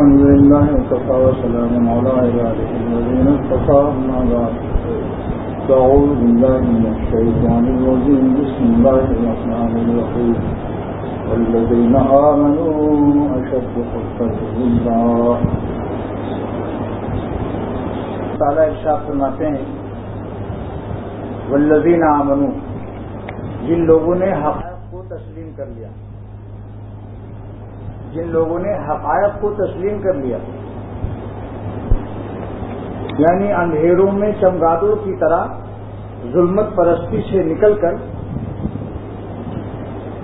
الحمد لله وكفى وسلام على عباده الذين اصطفى، أما بعد. أعوذ بالله من الشيطان الرجيم. بسم الله الرحمن الرحيم. والذين آمنوا أشد حبا لله تعالیٰ ارشاد فرماتے ہیں، والذین آمنوا، جن لوگوں نے حقائق کو تسلیم کر لیا۔ جن لوگوں نے حقائق کو تسلیم کر لیا۔ یعنی اندھیروں میں چمگادوں کی طرح ظلمت پرستی سے نکل کر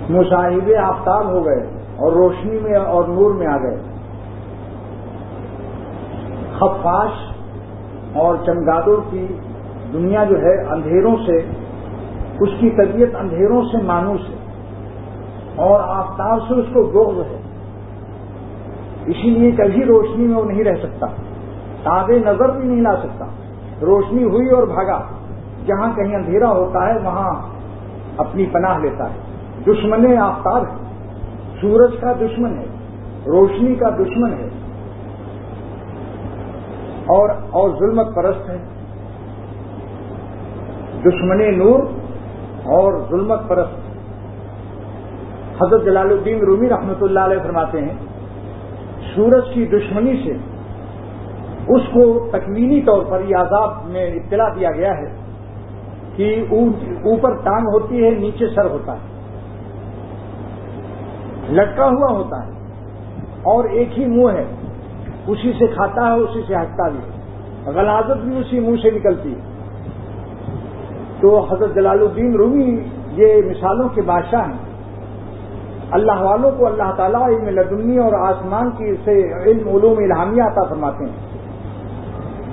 مشاہدے آفتاب ہو گئے اور روشنی میں اور نور میں آ گئے۔ خفاش اور چمگادوں کی دنیا جو ہے اندھیروں سے، اس کی طبیعت اندھیروں سے مانوس ہے اور آفتاب سے اس کو گوگ ہے۔ اسی لیے کبھی روشنی میں وہ نہیں رہ سکتا۔ تازے نظر بھی نہیں لا سکتا۔ روشنی ہوئی اور بھاگا۔ جہاں کہیں اندھیرا ہوتا ہے، وہاں اپنی پناہ لیتا ہے۔ دشمن آفتاب ہے۔ سورج کا دشمن ہے۔ روشنی کا دشمن ہے۔ اور اور ظلمت پرست ہے۔ دشمن نور اور ظلمت پرست۔ حضرت جلال الدین رومی رحمۃ اللہ علیہ فرماتے ہیں سورج کی دشمنی سے اس کو تکمیلی طور پر یہ عذاب میں اطلاع دیا گیا ہے کہ اوپر ٹانگ ہوتی ہے، نیچے سر ہوتا ہے۔ لٹکا ہوا ہوتا ہے۔ اور ایک ہی منہ ہے۔ اسی سے کھاتا ہے، اسی سے ہٹتا بھی غلازت بھی اسی منہ سے نکلتی ہے۔ تو حضرت جلال الدین رومی یہ مثالوں کے بادشاہ ہیں۔ اللہ والوں کو اللہ تعالیٰ علم لدنی اور آسمان کی سے علم علوم الہامیہ عطا فرماتے ہیں۔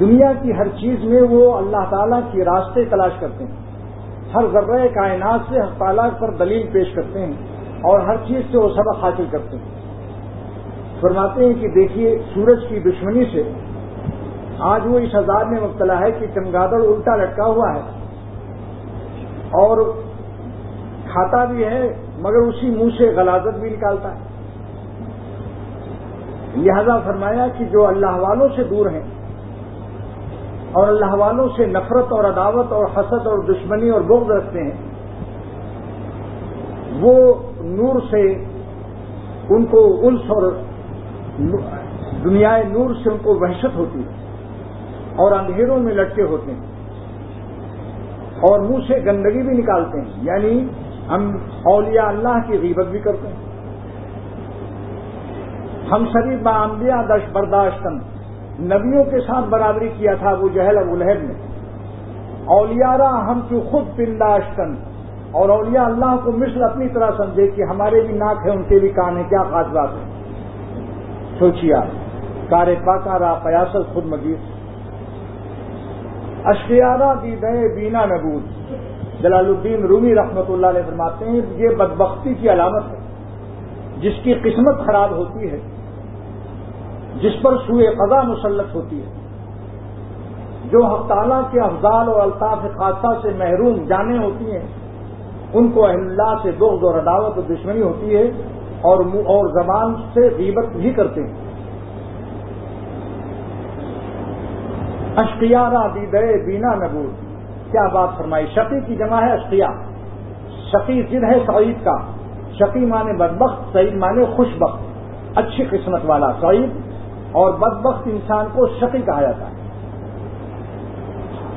دنیا کی ہر چیز میں وہ اللہ تعالیٰ کی راستے تلاش کرتے ہیں۔ ہر ذرہ کائنات سے ہر تعالیٰ پر دلیل پیش کرتے ہیں اور ہر چیز سے وہ سبق حاصل کرتے ہیں۔ فرماتے ہیں کہ دیکھیے سورج کی دشمنی سے آج وہ اس ہزار میں مبتلا ہے کہ چمگادڑ الٹا لٹکا ہوا ہے اور کھاتا بھی ہے مگر اسی منہ سے غلازت بھی نکالتا ہے۔ لہذا فرمایا کہ جو اللہ والوں سے دور ہیں اور اللہ والوں سے نفرت اور عداوت اور حسد اور دشمنی اور بغض رکھتے ہیں، وہ نور سے ان کو الف اور دنیا نور سے ان کو وحشت ہوتی ہے اور اندھیروں میں لٹکے ہوتے ہیں اور منہ سے گندگی بھی نکالتے ہیں۔ یعنی ہم اولیاء اللہ کی غیبت بھی کرتے ہیں۔ ہم سبھی بامبیا دش برداشتن نبیوں کے ساتھ برابری کیا تھا وہ جہل ابو لہب نے۔ اولیارا ہم کی خود پنداشتن اور اولیاء اللہ کو مثل اپنی طرح سمجھے کہ ہمارے بھی ناک ہے ان کے بھی کان ہے کیا خاص بات ہے؟ سوچیا کار پاکارا پیاسل خود مگیر اشیارہ دی دے بینا نبود۔ جلال الدین رومی رحمۃ اللہ علیہ فرماتے ہیں، یہ بدبختی کی علامت ہے۔ جس کی قسمت خراب ہوتی ہے، جس پر سوئے قضا مسلط ہوتی ہے۔ جو تعالیٰ کے افضال اور الطاف خاصہ سے محروم جانے ہوتی ہیں، ان کو اہل اللہ سے دو رداوت اور دشمنی ہوتی ہے اور اور زبان سے غیبت بھی کرتے۔ ہیں اشتیارہ دی دے بینا نبود۔ کیا بات فرمائی؟ شقی کی جمع ہے اشتیا شقی ضد ہے سعید کا۔ شقی مانے بدبخت، سعید مانے خوش بخت اچھی قسمت والا سعید۔ اور بدبخت انسان کو شقی کہا جاتا ہے۔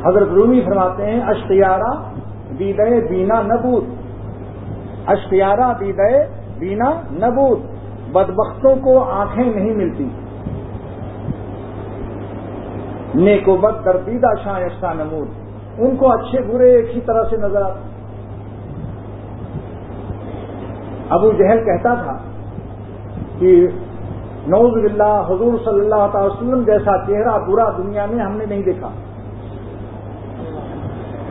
حضرت رومی فرماتے ہیں اشتیارہ بیدے بینا نبود۔ اشتیارہ بیدے بینا نبود۔ بدبختوں کو آنکھیں نہیں ملتی۔ نیکو بد دردیدہ شاہ نمود۔ ان کو اچھے برے ایک ہی طرح سے نظر آتے ابو جہل کہتا تھا کہ نوز باللہ حضور صلی اللہ تعالی وسلم جیسا چہرہ برا دنیا میں ہم نے نہیں دیکھا۔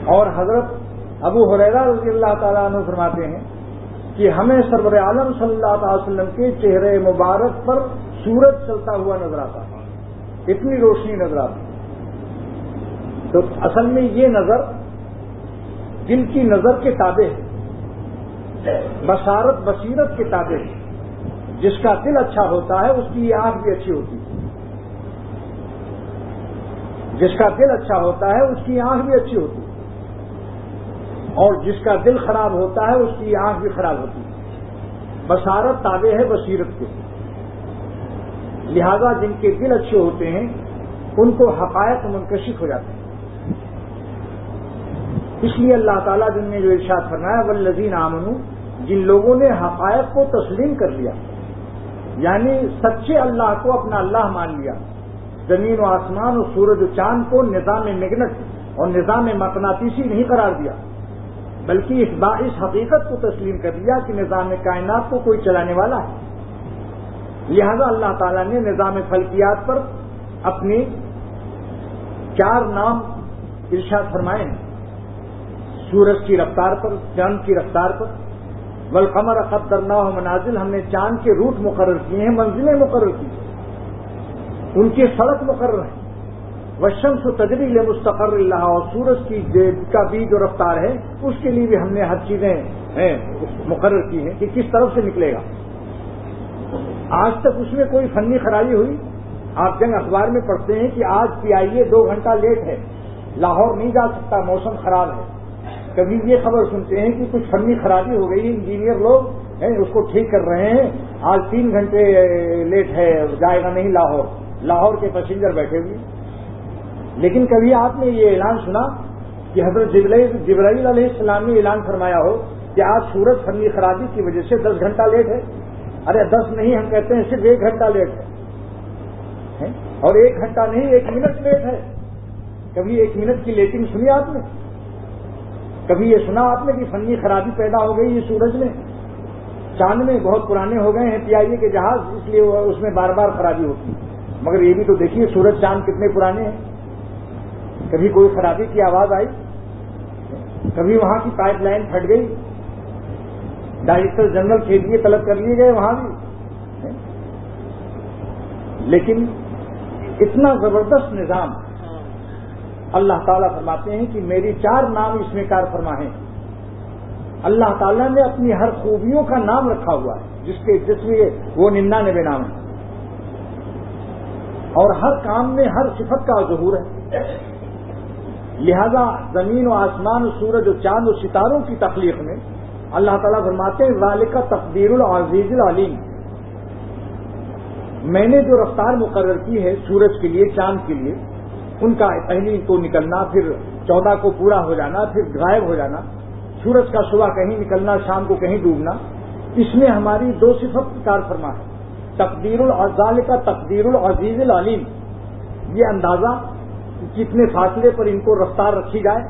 اور حضرت ابو حریرہ رضی اللہ تعالیٰ عنہ فرماتے ہیں کہ ہمیں سرور عالم صلی اللہ تعالی وسلم کے چہرے مبارک پر سورج چلتا ہوا نظر آتا اتنی روشنی نظر آتی تو اصل میں یہ نظر دل کی نظر کے تابع ہے۔ بصارت بصیرت کے تابع ہے۔ جس کا دل اچھا ہوتا ہے، اس کی آنکھ بھی اچھی ہوتی ہے۔ جس کا دل اچھا ہوتا ہے، اس کی آنکھ بھی اچھی ہوتی ہے۔ اور جس کا دل خراب ہوتا ہے، اس کی آنکھ بھی خراب ہوتی ہے۔ بصارت تابع ہے، بصیرت کے۔ لہذا جن کے دل اچھے ہوتے ہیں، ان کو حقائق منکشف ہو جاتے ہیں۔ اس لیے اللہ تعالیٰ جن نے جو ارشاد فرمایا ولزین آمن جن لوگوں نے حقائق کو تسلیم کر لیا یعنی سچے اللہ کو اپنا اللہ مان لیا، زمین و آسمان اور سورج و چاند کو نظام مگنٹ اور نظام مقناطیسی نہیں قرار دیا، بلکہ اس با اس حقیقت کو تسلیم کر لیا کہ نظام کائنات کو کوئی چلانے والا ہے۔ لہذا اللہ تعالیٰ نے نظام فلکیات پر اپنے چار نام ارشاد فرمائے ہیں۔ سورج کی رفتار پر، چاند کی رفتار پر۔ ولقمر قدرنا منازل، ہم نے چاند کے روٹ مقرر کیے ہیں، منزلیں مقرر کی ان کی سڑک مقرر ہے وشم و تجریل مستقر اللہ اور سورج کی کا بھی جو رفتار ہے، اس کے لیے بھی ہم نے ہر چیزیں مقرر کی ہیں کہ کس طرف سے نکلے گا۔ آج تک اس میں کوئی فنی خرابی ہوئی؟ آپ جنگ اخبار میں پڑھتے ہیں کہ آج پی آئی اے دو گھنٹہ لیٹ ہے۔ لاہور نہیں جا سکتا، موسم خراب ہے۔ کبھی یہ خبر سنتے ہیں کہ کچھ فنی خرابی ہو گئی، انجینئر لوگ اس کو ٹھیک کر رہے ہیں۔ آج تین گھنٹے لیٹ ہے، جائے گا نہیں لاہور۔ لاہور کے پیسنجر بیٹھے ہوئے۔ لیکن کبھی آپ نے یہ اعلان سنا کہ حضرت جبرائیل علیہ السلام نے اعلان فرمایا ہو کہ آج سورج فنی خرابی کی وجہ سے دس گھنٹہ لیٹ ہے۔ ارے دس نہیں، ہم کہتے ہیں صرف ایک گھنٹہ لیٹ ہے۔ اور ایک گھنٹہ نہیں، ایک منٹ لیٹ ہے۔ کبھی ایک منٹ کی لیٹنگ سنی آپ نے؟ کبھی یہ سنا آپ نے کہ فنی خرابی پیدا ہو گئی یہ سورج میں؟ چاند میں بہت پرانے ہو گئے ہیں پی آئی اے کے جہاز، اس لیے اس میں بار بار خرابی ہوتی ہے۔ مگر یہ بھی تو دیکھیے سورج، چاند کتنے پرانے ہیں۔ کبھی کوئی خرابی کی آواز آئی؟ کبھی وہاں کی پائپ لائن پھٹ گئی؟ ڈائریکٹر جنرل کے لیے طلب کر لیے گئے وہاں بھی۔ لیکن اتنا زبردست نظام اللہ تعالیٰ فرماتے ہیں کہ میری چار نام اس میں کار فرما ہیں۔ اللہ تعالیٰ نے اپنی ہر خوبیوں کا نام رکھا ہوا ہے، جس کے جس میں وہ ننانوے نام ہے اور ہر کام میں ہر صفت کا ظہور ہے۔ لہذا زمین و آسمان و سورج و چاند و ستاروں کی تخلیق میں اللہ تعالیٰ فرماتے ہیں، ذالک تقدیر العزیز العلیم۔ میں نے جو رفتار مقرر کی ہے سورج کے لیے، چاند کے لیے ان کا پہلی کو نکلنا، پھر چودہ کو پورا ہو جانا، پھر غائب ہو جانا، سورج کا صبح کہیں نکلنا، شام کو کہیں ڈوبنا، اس میں ہماری دو صفت کار فرما ہے، تقدیر العزال کا تقدیر العزیز العلیم۔ یہ اندازہ کتنے فاصلے پر ان کو رفتار رکھی جائے،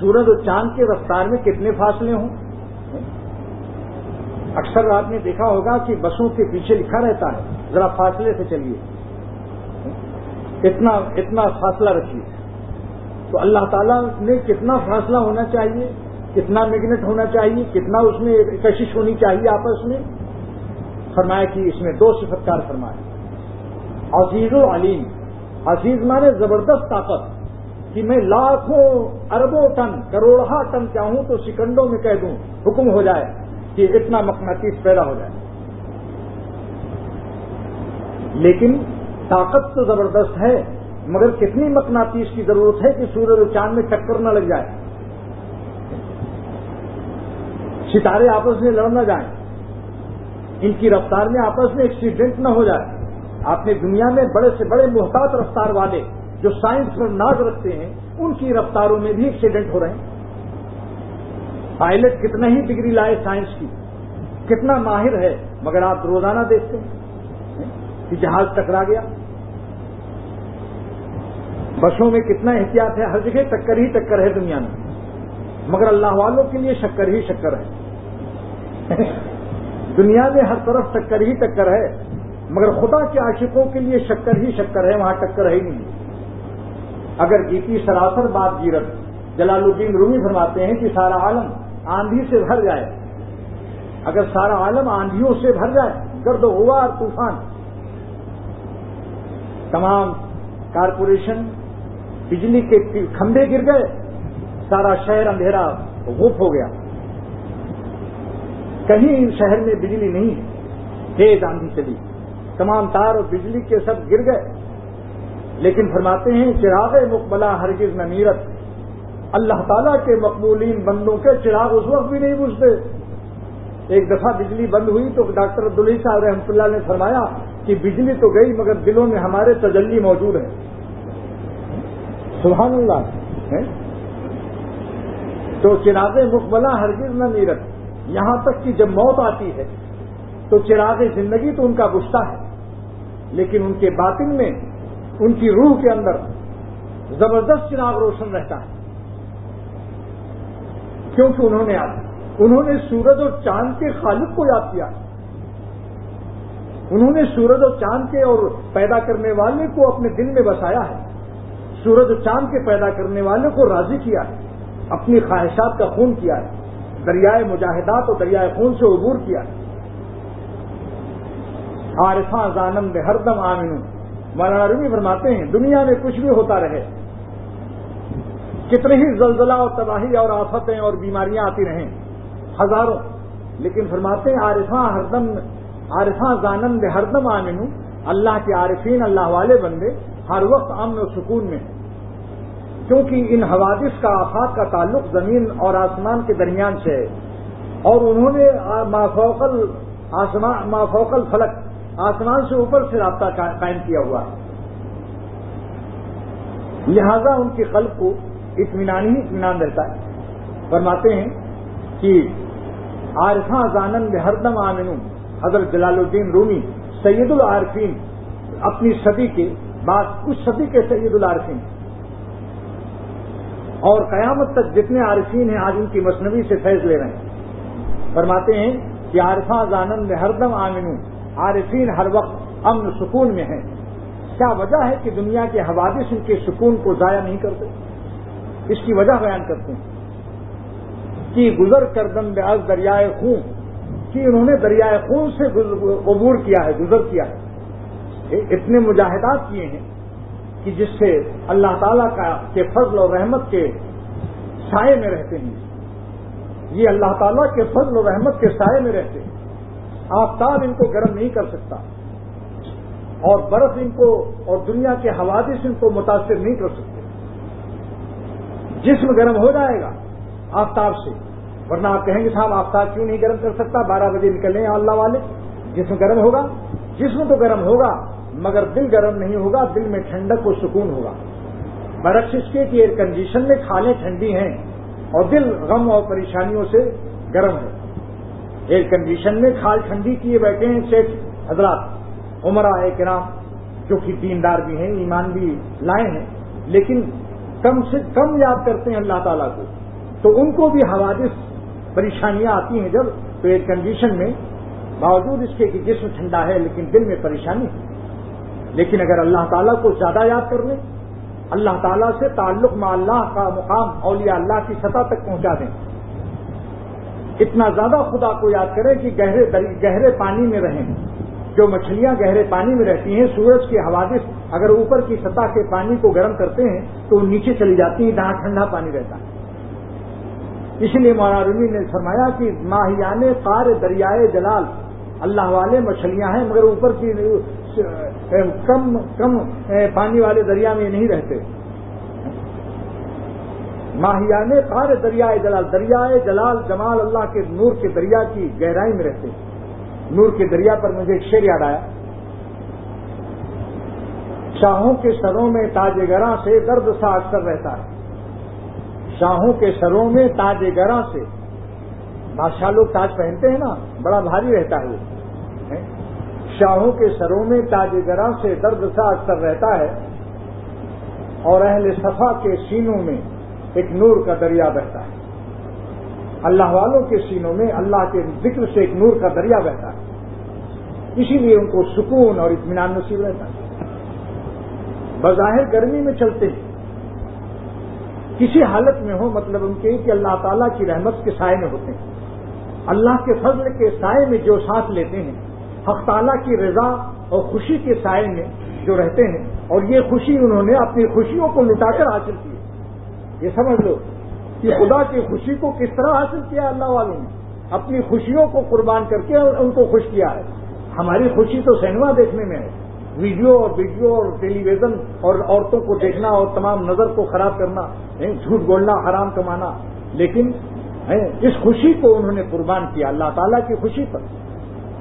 سورج اور چاند کے رفتار میں کتنے فاصلے ہوں؟ اکثر آپ نے دیکھا ہوگا کہ بسوں کے پیچھے لکھا رہتا ہے، ذرا فاصلے سے چلیے۔ اتنا اتنا فاصلہ رکھیے۔ تو اللہ تعالیٰ نے کتنا فاصلہ ہونا چاہیے، کتنا میگنیٹ ہونا چاہیے، کتنا اس میں کشش ہونی چاہیے آپس میں۔ فرمایا کہ اس میں دو صفت کار فرمایا عزیز و علیم۔ عزیز مانے زبردست طاقت کہ میں لاکھوں اربوں ٹن کروڑہ ٹن چاہوں تو سکنڈوں میں کہہ دوں، حکم ہو جائے کہ اتنا مقناطیس پیدا ہو جائے۔ لیکن طاقت تو زبردست ہے، مگر کتنی مقناطیس کی ضرورت ہے کہ سورج اور چاند میں ٹکر نہ لگ جائے۔ ستارے آپس میں لڑ نہ جائیں۔ ان کی رفتار میں آپس میں ایکسیڈنٹ نہ ہو جائے۔ آپ نے دنیا میں بڑے سے بڑے محتاط رفتار والے جو سائنس پر ناز رکھتے ہیں، ان کی رفتاروں میں بھی ایکسیڈنٹ ہو رہے ہیں۔ پائلٹ کتنا ہی ڈگری لائے سائنس کی، کتنا ماہر ہے، مگر آپ روزانہ دیکھتے ہیں کہ جہاز ٹکرا گیا۔ بسوں میں کتنا احتیاط ہے، ہر جگہ ٹکر ہی ٹکر ہے دنیا میں۔ مگر اللہ والوں کے لیے شکر ہی شکر ہے۔ دنیا میں ہر طرف ٹکر ہی ٹکر ہے، مگر خدا کے عاشقوں کے لیے شکر ہی شکر ہے، وہاں ٹکر ہے ہی نہیں۔ اگر گیتی سراسر بات گیرت جلال الدین رومی فرماتے ہیں کہ سارا عالم آندھی سے بھر جائے۔ اگر سارا عالم آندھیوں سے بھر جائے، گرد ہوا اور طوفان۔ تمام کارپوریشن بجلی کے کھمبے گر گئے، سارا شہر اندھیرا غف ہو گیا۔ کہیں شہر میں بجلی نہیں ہے۔ تیز آندھی چلی۔ تمام تار اور بجلی کے سب گر گئے۔ لیکن فرماتے ہیں، چراغ مقبلہ ہرگز نمیرت اللہ تعالیٰ کے مقبولین بندوں کے چراغ اس وقت بھی نہیں بجھتے۔ ایک دفعہ بجلی بند ہوئی تو ڈاکٹر عبدالحی صاحب رحمۃ اللہ نے فرمایا کہ بجلی تو گئی، مگر دلوں میں ہمارے تجلی موجود ہے سبحان اللہ تو چراغ مقبلہ ہرگز نہ نیرت یہاں تک کہ جب موت آتی ہے، تو چراغ زندگی تو ان کا گشتہ ہے، لیکن ان کے باطن میں، ان کی روح کے اندر زبردست چراغ روشن رہتا ہے۔ کیونکہ انہوں نے انہوں نے سورج اور چاند کے خالق کو یاد کیا۔ انہوں نے سورج اور چاند کے اور پیدا کرنے والے کو اپنے دل میں بسایا ہے۔ سورج اور چاند کے پیدا کرنے والے کو راضی کیا ہے، اپنی خواہشات کا خون کیا ہے، دریائے مجاہدات اور دریائے خون سے عبور کیا ہے۔ عارفاں زانم ہر دم آمن مولانا رومی فرماتے ہیں، دنیا میں کچھ بھی ہوتا رہے۔ کتنے ہی زلزلہ اور تباہی اور آفتیں اور بیماریاں آتی رہیں، ہزاروں۔ لیکن فرماتے ہیں عارفاں ہردم عارفاں زانند ہردم آمن اللہ کے عارفین اللہ والے بندے ہر وقت امن و سکون میں ہیں۔ کیونکہ ان حوادث کا آفات کا تعلق زمین اور آسمان کے درمیان سے ہے۔ اور انہوں نے مافوقل مافوقل فلک آسمان سے اوپر سے رابطہ قائم کیا ہوا ہے۔ لہذا ان کی قلب کو اطمینان ہی اطمینان رہتا ہے۔ فرماتے ہیں کہ عارفاں زانند ہردم آمن حضرت جلال الدین رومی سید العارفین، اپنی صدی کے بعد اس صدی کے سید العارفین۔ اور قیامت تک جتنے عارفین ہیں، آج ان کی مصنوعی سے فیض لے رہے ہیں۔ فرماتے ہیں کہ عارفاں زانند ہردم آمن عارفین ہر وقت امن سکون میں ہیں۔ کیا وجہ ہے کہ دنیا کے حوادث ان کے سکون کو ضائع نہیں کرتے؟ اس کی وجہ بیان کرتے ہیں۔ کہ گزر کر دم بیاض دریائے خون کہ انہوں نے دریائے خون سے عبور کیا ہے، گزر کیا ہے۔ اتنے مجاہدات کیے ہیں کہ جس سے اللہ تعالیٰ کا کے فضل اور رحمت کے سائے میں رہتے ہیں۔ یہ اللہ تعالیٰ کے فضل اور رحمت کے سائے میں رہتے ہیں۔ آفتاب ان کو گرم نہیں کر سکتا۔ اور برف ان کو اور دنیا کے حوادث ان کو متاثر نہیں کر سکتے۔ جسم گرم ہو جائے گا آفتاب سے۔ ورنہ آپ کہیں گے صاحب آفتاب کیوں نہیں گرم کر سکتا؟ بارہ بجے نکلیں اللہ والے۔ جسم گرم ہوگا جسم تو گرم ہوگا، مگر دل گرم نہیں ہوگا، دل میں ٹھنڈک و سکون ہوگا۔ برعکس اس کے کہ ایئر کنڈیشن میں کھالیں ٹھنڈی ہیں اور دل غم اور پریشانیوں سے گرم ہے۔ ایئر کنڈیشن میں کھال ٹھنڈی کیے بیٹھے ہیں شیخ حضرات عمرہ کرام، جو کہ دیندار بھی ہیں، ایمان بھی لائے ہیں، لیکن کم سے کم یاد کرتے ہیں اللہ تعالیٰ کو۔ تو ان کو بھی حوادث پریشانیاں آتی ہیں جب تو ایئر کنڈیشن میں باوجود اس کے کہ جسم ٹھنڈا ہے لیکن دل میں پریشانی ہے۔ لیکن اگر اللہ تعالیٰ کو زیادہ یاد کر لیں، اللہ تعالیٰ سے تعلق مع اللہ کا مقام اولیاء اللہ کی سطح تک پہنچا دیں۔ اتنا زیادہ خدا کو یاد کریں کہ گہرے گہرے پانی میں رہیں۔ جو مچھلیاں گہرے پانی میں رہتی ہیں، سورج کے حوادث اگر اوپر کی سطح کے پانی کو گرم کرتے ہیں تو وہ نیچے چلی جاتی ہیں، جہاں ٹھنڈا پانی رہتا ہے۔ اس لیے مولانا رومی نے فرمایا کہ ماہیان قار دریائے جلال اللہ والے مچھلیاں ہیں، مگر اوپر کی کم کم پانی والے دریا میں نہیں رہتے۔ ماہیان قار دریائے جلال دریائے جلال جمال اللہ کے نور کے دریا کی گہرائی میں رہتے۔ نور کے دریا پر مجھے ایک شیر یاد آیا۔ شاہوں کے سروں میں تاج گراں سے درد سا اکثر رہتا ہے۔ شاہوں کے سروں میں تاج گراں سے۔ بادشاہ لوگ تاج پہنتے ہیں نا، بڑا بھاری رہتا ہے۔ وہ شاہوں کے سروں میں تاج گراں سے درد سا اکثر رہتا ہے۔ اور اہل صفا کے سینوں میں ایک نور کا دریا بہتا ہے۔ اللہ والوں کے سینوں میں اللہ کے ذکر سے ایک نور کا دریا بہتا ہے۔ اسی لیے ان کو سکون اور اطمینان نصیب رہتا ہے۔ بظاہر گرمی میں چلتے ہیں۔ کسی حالت میں ہو مطلب ان کے کہ اللہ تعالیٰ کی رحمت کے سائے میں ہوتے ہیں۔ اللہ کے فضل کے سائے میں جو سانس لیتے ہیں، حق تعالیٰ کی رضا اور خوشی کے سائے میں جو رہتے ہیں، اور یہ خوشی انہوں نے اپنی خوشیوں کو لٹا کر حاصل کی یہ سمجھ لو کہ خدا کی خوشی کو کس طرح حاصل کیا اللہ والوں نے۔ اپنی خوشیوں کو قربان کر کے ان کو خوش کیا ہے۔ ہماری خوشی تو سینما دیکھنے میں ہے۔ ویڈیو اور ویڈیو اور ٹیلی ویژن اور عورتوں کو دیکھنا اور تمام نظر کو خراب کرنا جھوٹ بولنا حرام کمانا۔ لیکن اس خوشی کو انہوں نے قربان کیا، اللہ تعالیٰ کی خوشی پر۔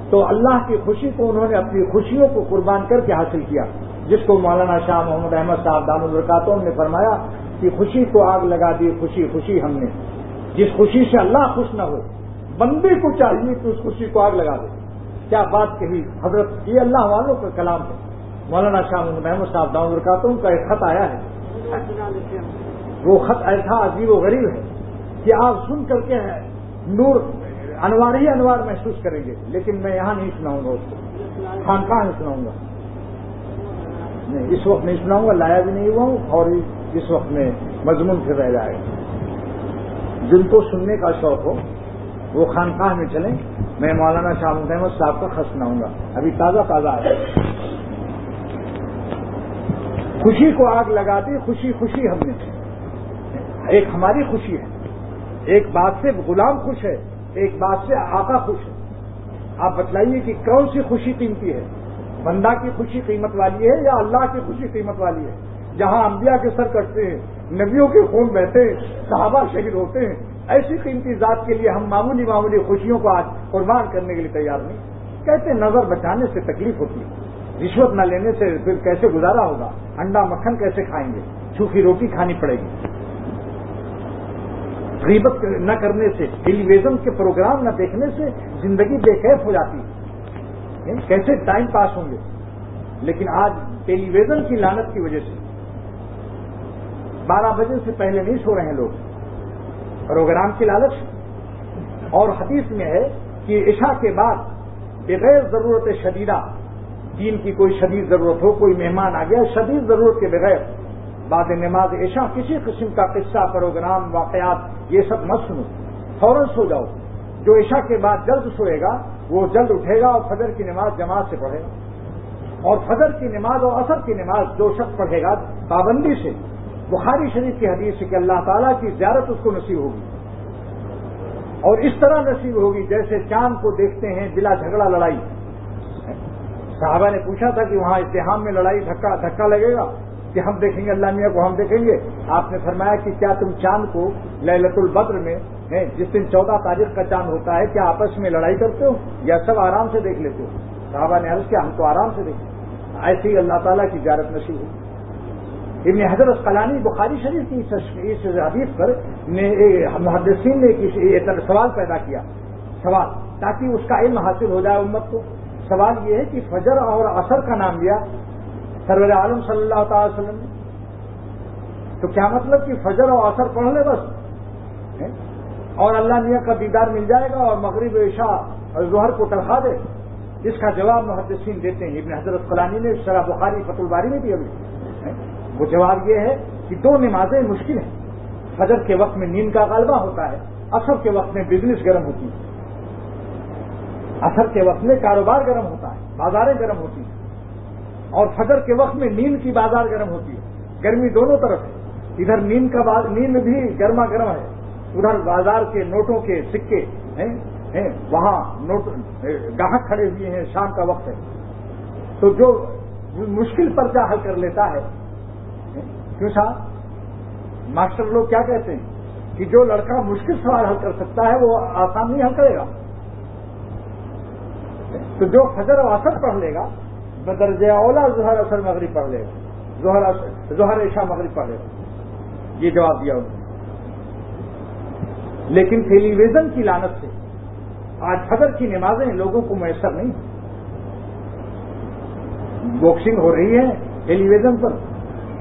تو اللہ کی خوشی کو انہوں نے اپنی خوشیوں کو قربان کر کے حاصل کیا، جس کو مولانا شاہ محمد احمد صاحب دام الرکاتوں نے فرمایا کہ خوشی کو آگ لگا دی، خوشی خوشی ہم نے۔ جس خوشی سے اللہ خوش نہ ہو، بندے کو چاہیے کہ اس خوشی کو آگ لگا دے۔ کیا بات کہی؟ حضرت، یہ اللہ والوں کا کلام ہے۔ مولانا شاہ محمد صاحب دام الرکاتوں کا ایک خط آیا ہے۔ وہ خط ایسا عجیب و غریب ہے کہ آپ سن کر کے نور، انوار ہی انوار محسوس کریں گے۔ لیکن میں یہاں نہیں سناؤں گا اس کو۔ خانقاہ نہیں سناؤں گا۔ نہیں، اس وقت نہیں سناؤں گا، لایا بھی نہیں ہوا ہوں اور اس وقت میں مضمون پھر رہ جائے گا۔ جن کو سننے کا شوق ہو، وہ خانقاہ میں چلیں۔ میں مولانا شاہ احمد صاحب کا خط سناؤں گا۔ ابھی تازہ تازہ ہے۔ خوشی کو آگ لگا دی، خوشی خوشی ہم نے۔ ایک ہماری خوشی ہے۔ ایک بات سے غلام خوش ہے، ایک بات سے آقا خوش ہے۔ آپ بتلائیے کہ کون سی خوشی قیمتی ہے؟ بندہ کی خوشی قیمت والی ہے یا اللہ کی خوشی قیمت والی ہے؟ جہاں انبیاء کے سر کٹتے ہیں، نبیوں کے خون بہتے ہیں، صحابہ شہید ہوتے ہیں، ایسی قیمتی ذات کے لیے ہم معمولی معمولی خوشیوں کو آج قربان کرنے کے لیے تیار نہیں۔ کہتے نظر بچانے سے تکلیف ہوتی ہے؟ رشوت نہ لینے سے پھر کیسے گزارا ہوگا؟ انڈا مکھن کیسے کھائیں گے؟ سوکھی روٹی کھانی پڑے گی۔ غیبت نہ کرنے سے ٹیلی ویژن کے پروگرام نہ دیکھنے سے زندگی بے قید ہو جاتی ہے۔ یعنی کیسے ٹائم پاس ہوں گے؟ لیکن آج ٹیلی ویژن کی لانت کی وجہ سے بارہ بجے سے پہلے نہیں سو رہے ہیں لوگ۔ پروگرام کی لالچ۔ اور حدیث میں ہے کہ عشاء کے بعد بغیر ضرورت شدیدہ دین کی کوئی شدید ضرورت ہو، کوئی مہمان آ گیا، شدید ضرورت کے بغیر بعد نماز عشاء، کسی قسم کا قصہ، پروگرام، واقعات، یہ سب مت سنو۔ فوراً سو جاؤ۔ جو عشاء کے بعد جلد سوئے گا، وہ جلد اٹھے گا اور فجر کی نماز جماعت سے پڑھے گا۔ اور فجر کی نماز اور اثر کی نماز جو شخص پڑھے گا، پابندی سے۔ بخاری شریف کی حدیث سے کہ اللہ تعالیٰ کی زیارت اس کو نصیب ہوگی اور اس طرح نصیب ہوگی جیسے چاند کو دیکھتے ہیں بلا جھگڑا لڑائی صحابہ نے پوچھا تھا کہ وہاں اتحام میں لڑائی دھکا لگے گا کہ ہم دیکھیں گے اللہ میاں کو ہم دیکھیں گے آپ نے فرمایا کہ کیا تم چاند کو للت البدر میں جس دن چودہ تاریخ کا چاند ہوتا ہے کیا آپس میں لڑائی کرتے ہو یا سب آرام سے دیکھ لیتے ہو؟ صحابہ نے عرض کیا، ہم تو آرام سے دیکھیں ایسے ہی اللہ تعالیٰ کی جارت نصیب ہوئی ابن حضرت کلانی بخاری شریف کی اس حدیث پر محدثین نے سوال پیدا کیا، سوال، تاکہ اس کا علم حاصل ہو جائے امت کو۔ سوال یہ ہے کہ فجر اور اثر کا نام لیا سرور عالم صلی اللہ تعالی وسلم نے۔ تو کیا مطلب کہ فجر اور اثر پڑھ لے بس؟ اور اللہ میاں کا دیدار مل جائے گا اور مغرب عشاء اور ظہر کو تنخواہ دے۔ اس کا جواب محدثین دیتے ہیں۔ ابن حضرت فلانی نے شرح بخاری فت الباری میں بھی ابھی۔ وہ جواب یہ ہے کہ دو نمازیں مشکل ہیں۔ فجر کے وقت میں نیند کا غالبہ ہوتا ہے اثر کے وقت میں بزنس گرم ہوتی ہے۔ اثر کے وقت میں کاروبار گرم ہوتا ہے، بازاریں گرم ہوتی ہیں۔ اور فجر کے وقت میں نیند کی بازار گرم ہوتی ہے۔ گرمی دونوں طرف ہے۔ ادھر نیند کا نیند بھی گرما گرم ہے۔ ادھر بازار کے نوٹوں کے سکے ہیں۔ وہاں نوٹ، گاہک کھڑے ہوئے ہیں، شام کا وقت ہے۔ تو جو مشکل پرچہ حل کر لیتا ہے کیوں صاحب ماسٹر لوگ کیا کہتے ہیں کہ جو لڑکا مشکل سوال حل کر سکتا ہے وہ آسان نہیں حل کرے گا۔ تو جو فجر و اثر پڑھ لے گا، بدرجہ اولا ظہر اثر مغرب پڑھ لے گا۔ ظہر عشاء مغرب پڑھ لے گا۔ یہ جواب دیا انہوں نے۔ لیکن ٹیلی ویژن کی لانت سے آج فجر کی نمازیں لوگوں کو میسر نہیں۔ باکسنگ ہو رہی ہے ٹیلی ویژن پر۔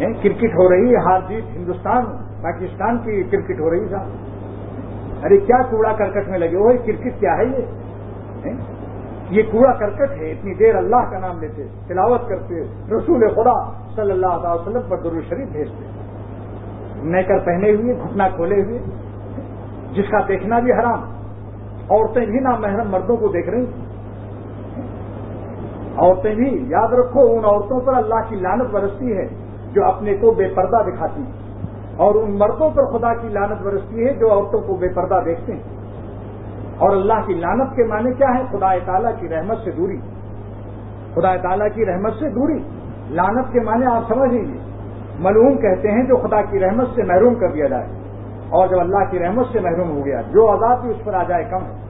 کرکٹ ہو رہی ہے ہار جیت ہندوستان، پاکستان کی کرکٹ ہو رہی صاحب۔ ارے کیا کوڑا کرکٹ میں لگے ہوئے کرکٹ کیا ہے یہ؟ یہ کوڑا کرکٹ ہے، اتنی دیر اللہ کا نام لیتے، تلاوت کرتے، رسول خدا صلی اللہ تعالی وسلم پر درو شریف بھیجتے۔ نیکر پہنے ہوئے، گھٹنا کھولے ہوئے، جس کا دیکھنا بھی حرام۔ عورتیں بھی نہ محرم مردوں کو دیکھ رہی عورتیں بھی، یاد رکھو، ان عورتوں پر اللہ کی لانت برستی ہے۔ جو اپنے کو بے پردہ دکھاتی ہیں اور ان مردوں پر خدا کی لانت برستی ہے جو عورتوں کو بے پردہ دیکھتے ہیں۔ اور اللہ کی لانت کے معنی کیا ہے؟ خدا تعالیٰ کی رحمت سے دوری۔ خدا تعالیٰ کی رحمت سے دوری۔ لانت کے معنی آپ سمجھ لیجیے ملوم کہتے ہیں جو خدا کی رحمت سے محروم کر دیا جائے۔ اور جب اللہ کی رحمت سے محروم ہو گیا، جو عذاب بھی اس پر آ جائے کم ہے۔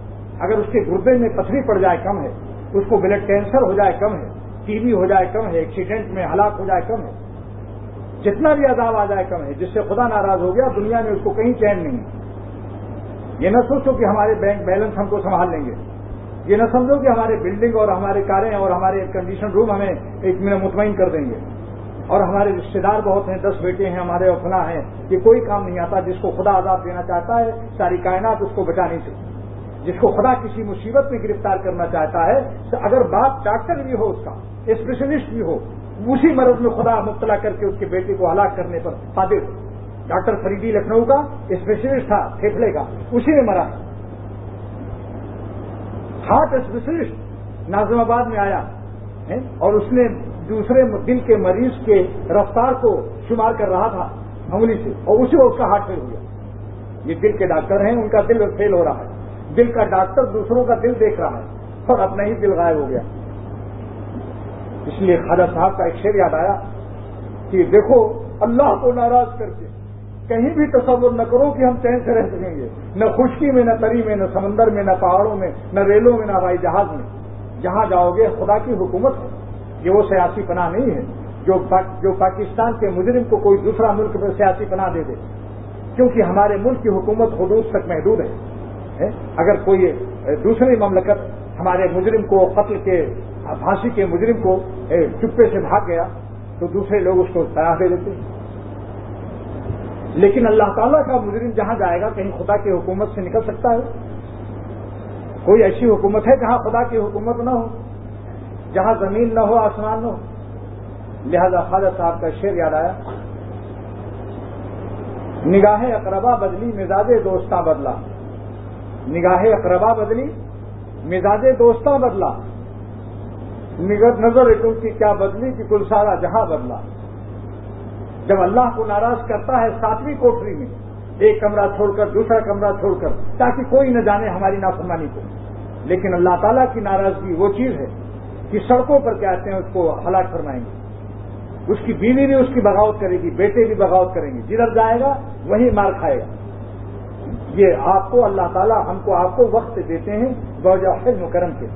اگر اس کے گردے میں پتھری پڑ جائے کم ہے، اس کو بلڈ کینسر ہو جائے کم ہے، ٹی وی ہو جائے کم ہے، ایکسیڈنٹ میں ہلاک ہو جائے کم ہے جتنا بھی عذاب آ جائے کم ہے، جس سے خدا ناراض ہو گیا، دنیا میں اس کو کہیں چین نہیں ہے۔ یہ نہ سوچو کہ ہمارے بینک بیلنس ہم کو سنبھال لیں گے۔ یہ نہ سمجھو کہ ہمارے بلڈنگ اور ہمارے کاریں اور ہمارے کنڈیشن روم ہمیں ایک منٹ مطمئن کر دیں گے۔ اور ہمارے رشتے دار بہت ہیں، دس بیٹے ہیں، ہمارے اپنا ہیں۔ یہ کوئی کام نہیں آتا جس کو خدا عذاب دینا چاہتا ہے، ساری کائنات اس کو بچا نہیں سکتی۔ جس کو خدا کسی مصیبت میں گرفتار کرنا چاہتا ہے، تو اگر باپ ڈاکٹر بھی ہو اس کا، اسپیشلسٹ بھی ہو اسی مرض میں خدا مبتلا کر کے اس کے بیٹے کو ہلاک کرنے پر قادر ڈاکٹر فریدی لکھنؤ کا اسپیشلسٹ تھا پھیپڑے کا، اسی نے مرا۔ ہارٹ اسپیشلسٹ نازم آباد میں آیا اور اس نے دوسرے دل کے مریض کے رفتار کو شمار کر رہا تھا انگلی سے، اور اسی وقت اس کا ہارٹ فیل ہو گیا یہ دل کے ڈاکٹر ہیں، ان کا دل فیل ہو رہا ہے۔ دل کا ڈاکٹر دوسروں کا دل دیکھ رہا ہے۔ اور اپنا ہی دل غائب ہو گیا۔ اس لیے خواجہ صاحب کا ایک شعر یاد آیا کہ دیکھو، اللہ کو ناراض کر کے کہیں بھی تصور نہ کرو کہ ہم چین سے رہ سکیں گے، نہ خشکی میں، نہ تری میں، نہ سمندر میں، نہ پہاڑوں میں، نہ ریلوں میں، نہ ہوائی جہاز میں۔ جہاں جاؤ گے، خدا کی حکومت ہے۔ یہ وہ سیاسی پناہ نہیں ہے جو جو پاکستان کے مجرم کو کوئی دوسرا ملک میں سیاسی پناہ دے دے۔ کیونکہ ہمارے ملک کی حکومت حدود تک محدود ہے۔ اگر کوئی دوسری مملکت ہمارے مجرم کو قتل کے پھانسی کے مجرم کو چپے سے بھاگ گیا تو دوسرے لوگ اس کو تیار دے دیتے لیکن اللہ تعالیٰ کا مجرم جہاں جائے گا کہیں خدا کی حکومت سے نکل سکتا ہے؟ کوئی ایسی حکومت ہے جہاں خدا کی حکومت نہ ہو؟ جہاں زمین نہ ہو، آسمان نہ ہو؟ لہذا خواجہ صاحب کا شعر یاد آیا۔ نگاہ اقربا بدلی، مزاج دوستاں بدلا۔ نگاہ اقربا بدلی، مزاج دوستاں بدلا۔ نظر ہے کی کیا بدلی کہ کل سارا جہاں بدلا۔ جب اللہ کو ناراض کرتا ہے ساتویں کوٹری میں، ایک کمرہ چھوڑ کر، دوسرا کمرہ چھوڑ کر، تاکہ کوئی نہ جانے ہماری نافرمانی کو۔ لیکن اللہ تعالیٰ کی ناراضگی وہ چیز ہے کہ سڑکوں پر کہتے ہیں، اس کو ہلاک فرمائیں گے۔ اس کی بیوی بھی اس کی بغاوت کرے گی، بیٹے بھی بغاوت کریں گے۔ جدھر جائے گا وہی مار کھائے گا۔ یہ آپ کو، اللہ تعالیٰ ہم کو آپ کو وقت دیتے ہیں گوجا حلم کرم کے۔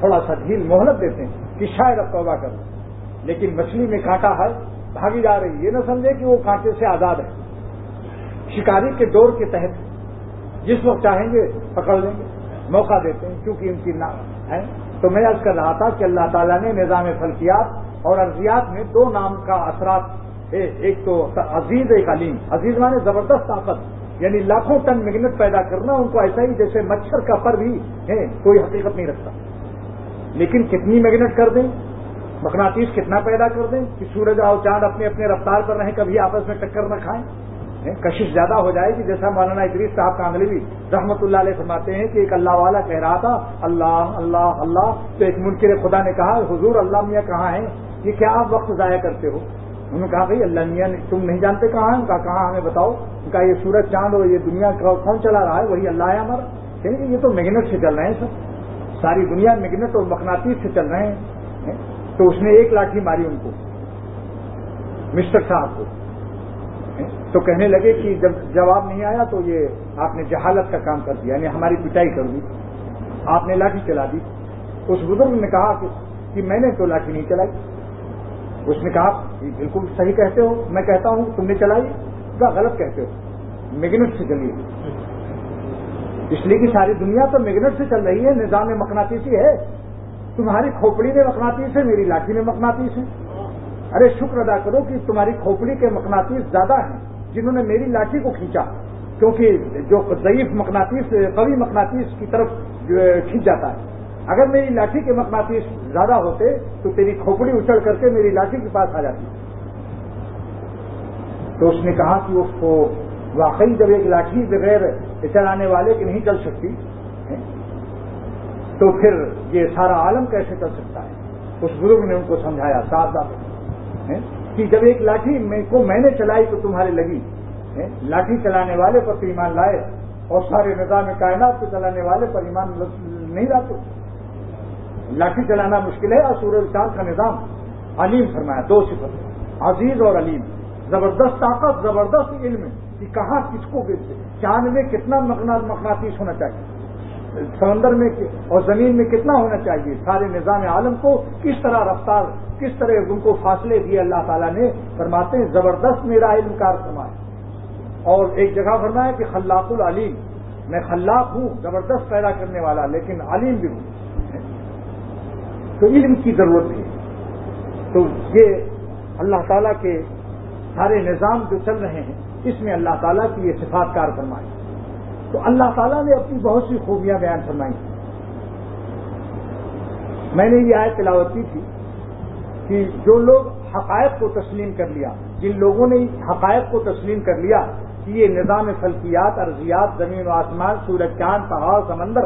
تھوڑا سا ڈھیل مہلت دیتے ہیں کہ شاید اب توبہ کر لیکن مچھلی میں کانٹا ہے بھاگی جا رہی یہ نہ سمجھے کہ وہ کانٹے سے آزاد ہے۔ شکاری کے دور کے تحت جس وقت چاہیں گے پکڑ لیں گے، موقع دیتے ہیں۔ کیونکہ ان کی نام ہے۔ تو میں عرض کر رہا تھا کہ اللہ تعالیٰ نے نظام فلکیات اور ارضیات میں دو نام کا اثرات ایک تو عزیز ایک علیم۔ عزیز مانے زبردست طاقت۔ یعنی لاکھوں ٹن مگنت پیدا کرنا ان کو ایسا ہی جیسے مچھر کا پر بھی ہے، کوئی حقیقت نہیں رکھتا۔ لیکن کتنی میگنیٹ کر دیں؟ مقناطیس کتنا پیدا کر دیں کہ سورج اور چاند اپنے اپنے رفتار پر رہیں، کبھی آپس میں ٹکر نہ کھائیں؟ کشش زیادہ ہو جائے گی۔ جیسا مولانا ادریس صاحب کاندلی بھی رحمت اللہ علیہ فرماتے ہیں کہ ایک اللہ والا کہہ رہا تھا، اللہ اللہ اللہ۔ تو ایک منکر خدا نے کہا، حضور اللہ میاں کہاں ہیں؟ یہ کیا آپ وقت ضائع کرتے ہو؟ انہوں نے کہا، بھائی اللہ میاں، تم نہیں جانتے کہاں ہیں؟ کہاں ہمیں بتاؤ؟ ان کا یہ سورج، چاند اور یہ دنیا کون چلا رہا ہے؟ وہی اللہ ہے ہمارا۔ یعنی یہ تو میگنٹ سے چل رہے ہیں سر ساری دنیا میگنٹ اور مقناطیس سے چل رہے ہیں، تو اس نے ایک لاٹھی ماری ان کو، مسٹر صاحب کو۔ تو کہنے لگے کہ جب جواب نہیں آیا تو یہ آپ نے جہالت کا کام کر دیا یعنی ہماری پٹائی کر دی، آپ نے لاٹھی چلا دی۔ اس بزرگ نے کہا کہ میں نے تو لاٹھی نہیں چلائی۔ اس نے کہا بالکل صحیح کہتے ہو، میں کہتا ہوں تم نے چلائی کیا غلط کہتے ہو۔ میگنٹ سے چلیے۔ اس لیے کہ ساری دنیا تو میگنٹ سے چل رہی ہے، نظام مقناطیسی ہے۔ تمہاری کھوپڑی میں مقناطیس ہے میری لاٹھی میں مقناطیس ہے ارے، شکر ادا کرو کہ تمہاری کھوپڑی کے مقناطیس زیادہ ہیں، جنہوں نے میری لاٹھی کو کھینچا۔ کیونکہ جو ضعیف مقناطیس، قوی مقناطیس کی طرف کھینچ جاتا ہے۔ اگر میری لاٹھی کے مقناطیس زیادہ ہوتے تو تیری کھوپڑی اچڑ کر کے میری لاٹھی کے پاس آ جاتی۔ تو اس نے کہا کہ اس کو واقعی جب ایک لاٹھی بغیر اچھا چلانے والے کی نہیں چل سکتی تو پھر یہ سارا عالم کیسے چل سکتا ہے؟ اس بزرگ نے ان کو سمجھایا صاف صاف کہ جب ایک لاٹھی کو میں نے چلائی تو تمہارے لگی لاٹھی چلانے والے پر تو ایمان لائے اور سارے نظام کائنات کو چلانے والے پر ایمان نہیں لاتے لاٹھی چلانا مشکل ہے، اور سورج چاند کا نظام علیم فرمایا، دو صفت، عزیز اور علیم، زبردست طاقت، زبردست علم۔ کہ کہاں کس کو چاند میں کتنا مقناطیس ہونا چاہیے؟ سمندر میں اور زمین میں کتنا ہونا چاہیے؟ سارے نظام عالم کو کس طرح رفتار کس طرح ان کو فاصلے دیے اللہ تعالیٰ نے؟ فرماتے ہیں، زبردست میرا علم کار فرمایا اور ایک جگہ فرمایا کہ خلاق العلیم۔ میں خلاق ہوں، زبردست پیدا کرنے والا، لیکن علیم بھی ہوں۔ تو علم کی ضرورت ہے تو یہ اللہ تعالیٰ کے سارے نظام جو چل رہے ہیں اس میں اللہ تعالیٰ کی یہ صفات کار فرمائی۔ تو اللہ تعالیٰ نے اپنی بہت سی خوبیاں بیان فرمائی۔ میں نے یہ آئے تلاوت کی تھی کہ جو لوگ حقائق کو تسلیم کر لیا، جن لوگوں نے حقائق کو تسلیم کر لیا کہ یہ نظام فلکیات، ارضیات، زمین و آسمان، سورج، چاند، پہاڑ، سمندر،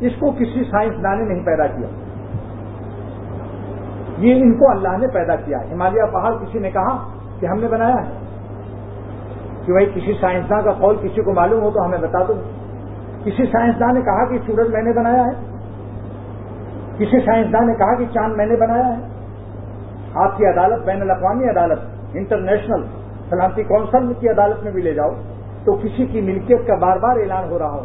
اس کو کسی سائنسدان نے نہیں پیدا کیا۔ یہ ان کو اللہ نے پیدا کیا۔ ہمالیہ پہاڑ کسی نے کہا کہ ہم نے بنایا ہے۔ کہ بھائی کسی سائنسدان کا قول کسی کو معلوم ہو تو ہمیں بتا دو۔ کسی سائنسدان نے کہا کہ سورج میں نے بنایا ہے۔ کسی سائنسدان نے کہا کہ چاند میں نے بنایا ہے۔ آپ کی عدالت، بین الاقوامی عدالت، انٹرنیشنل سلامتی کونسل کی عدالت میں بھی لے جاؤ تو کسی کی ملکیت کا بار بار اعلان ہو رہا ہو۔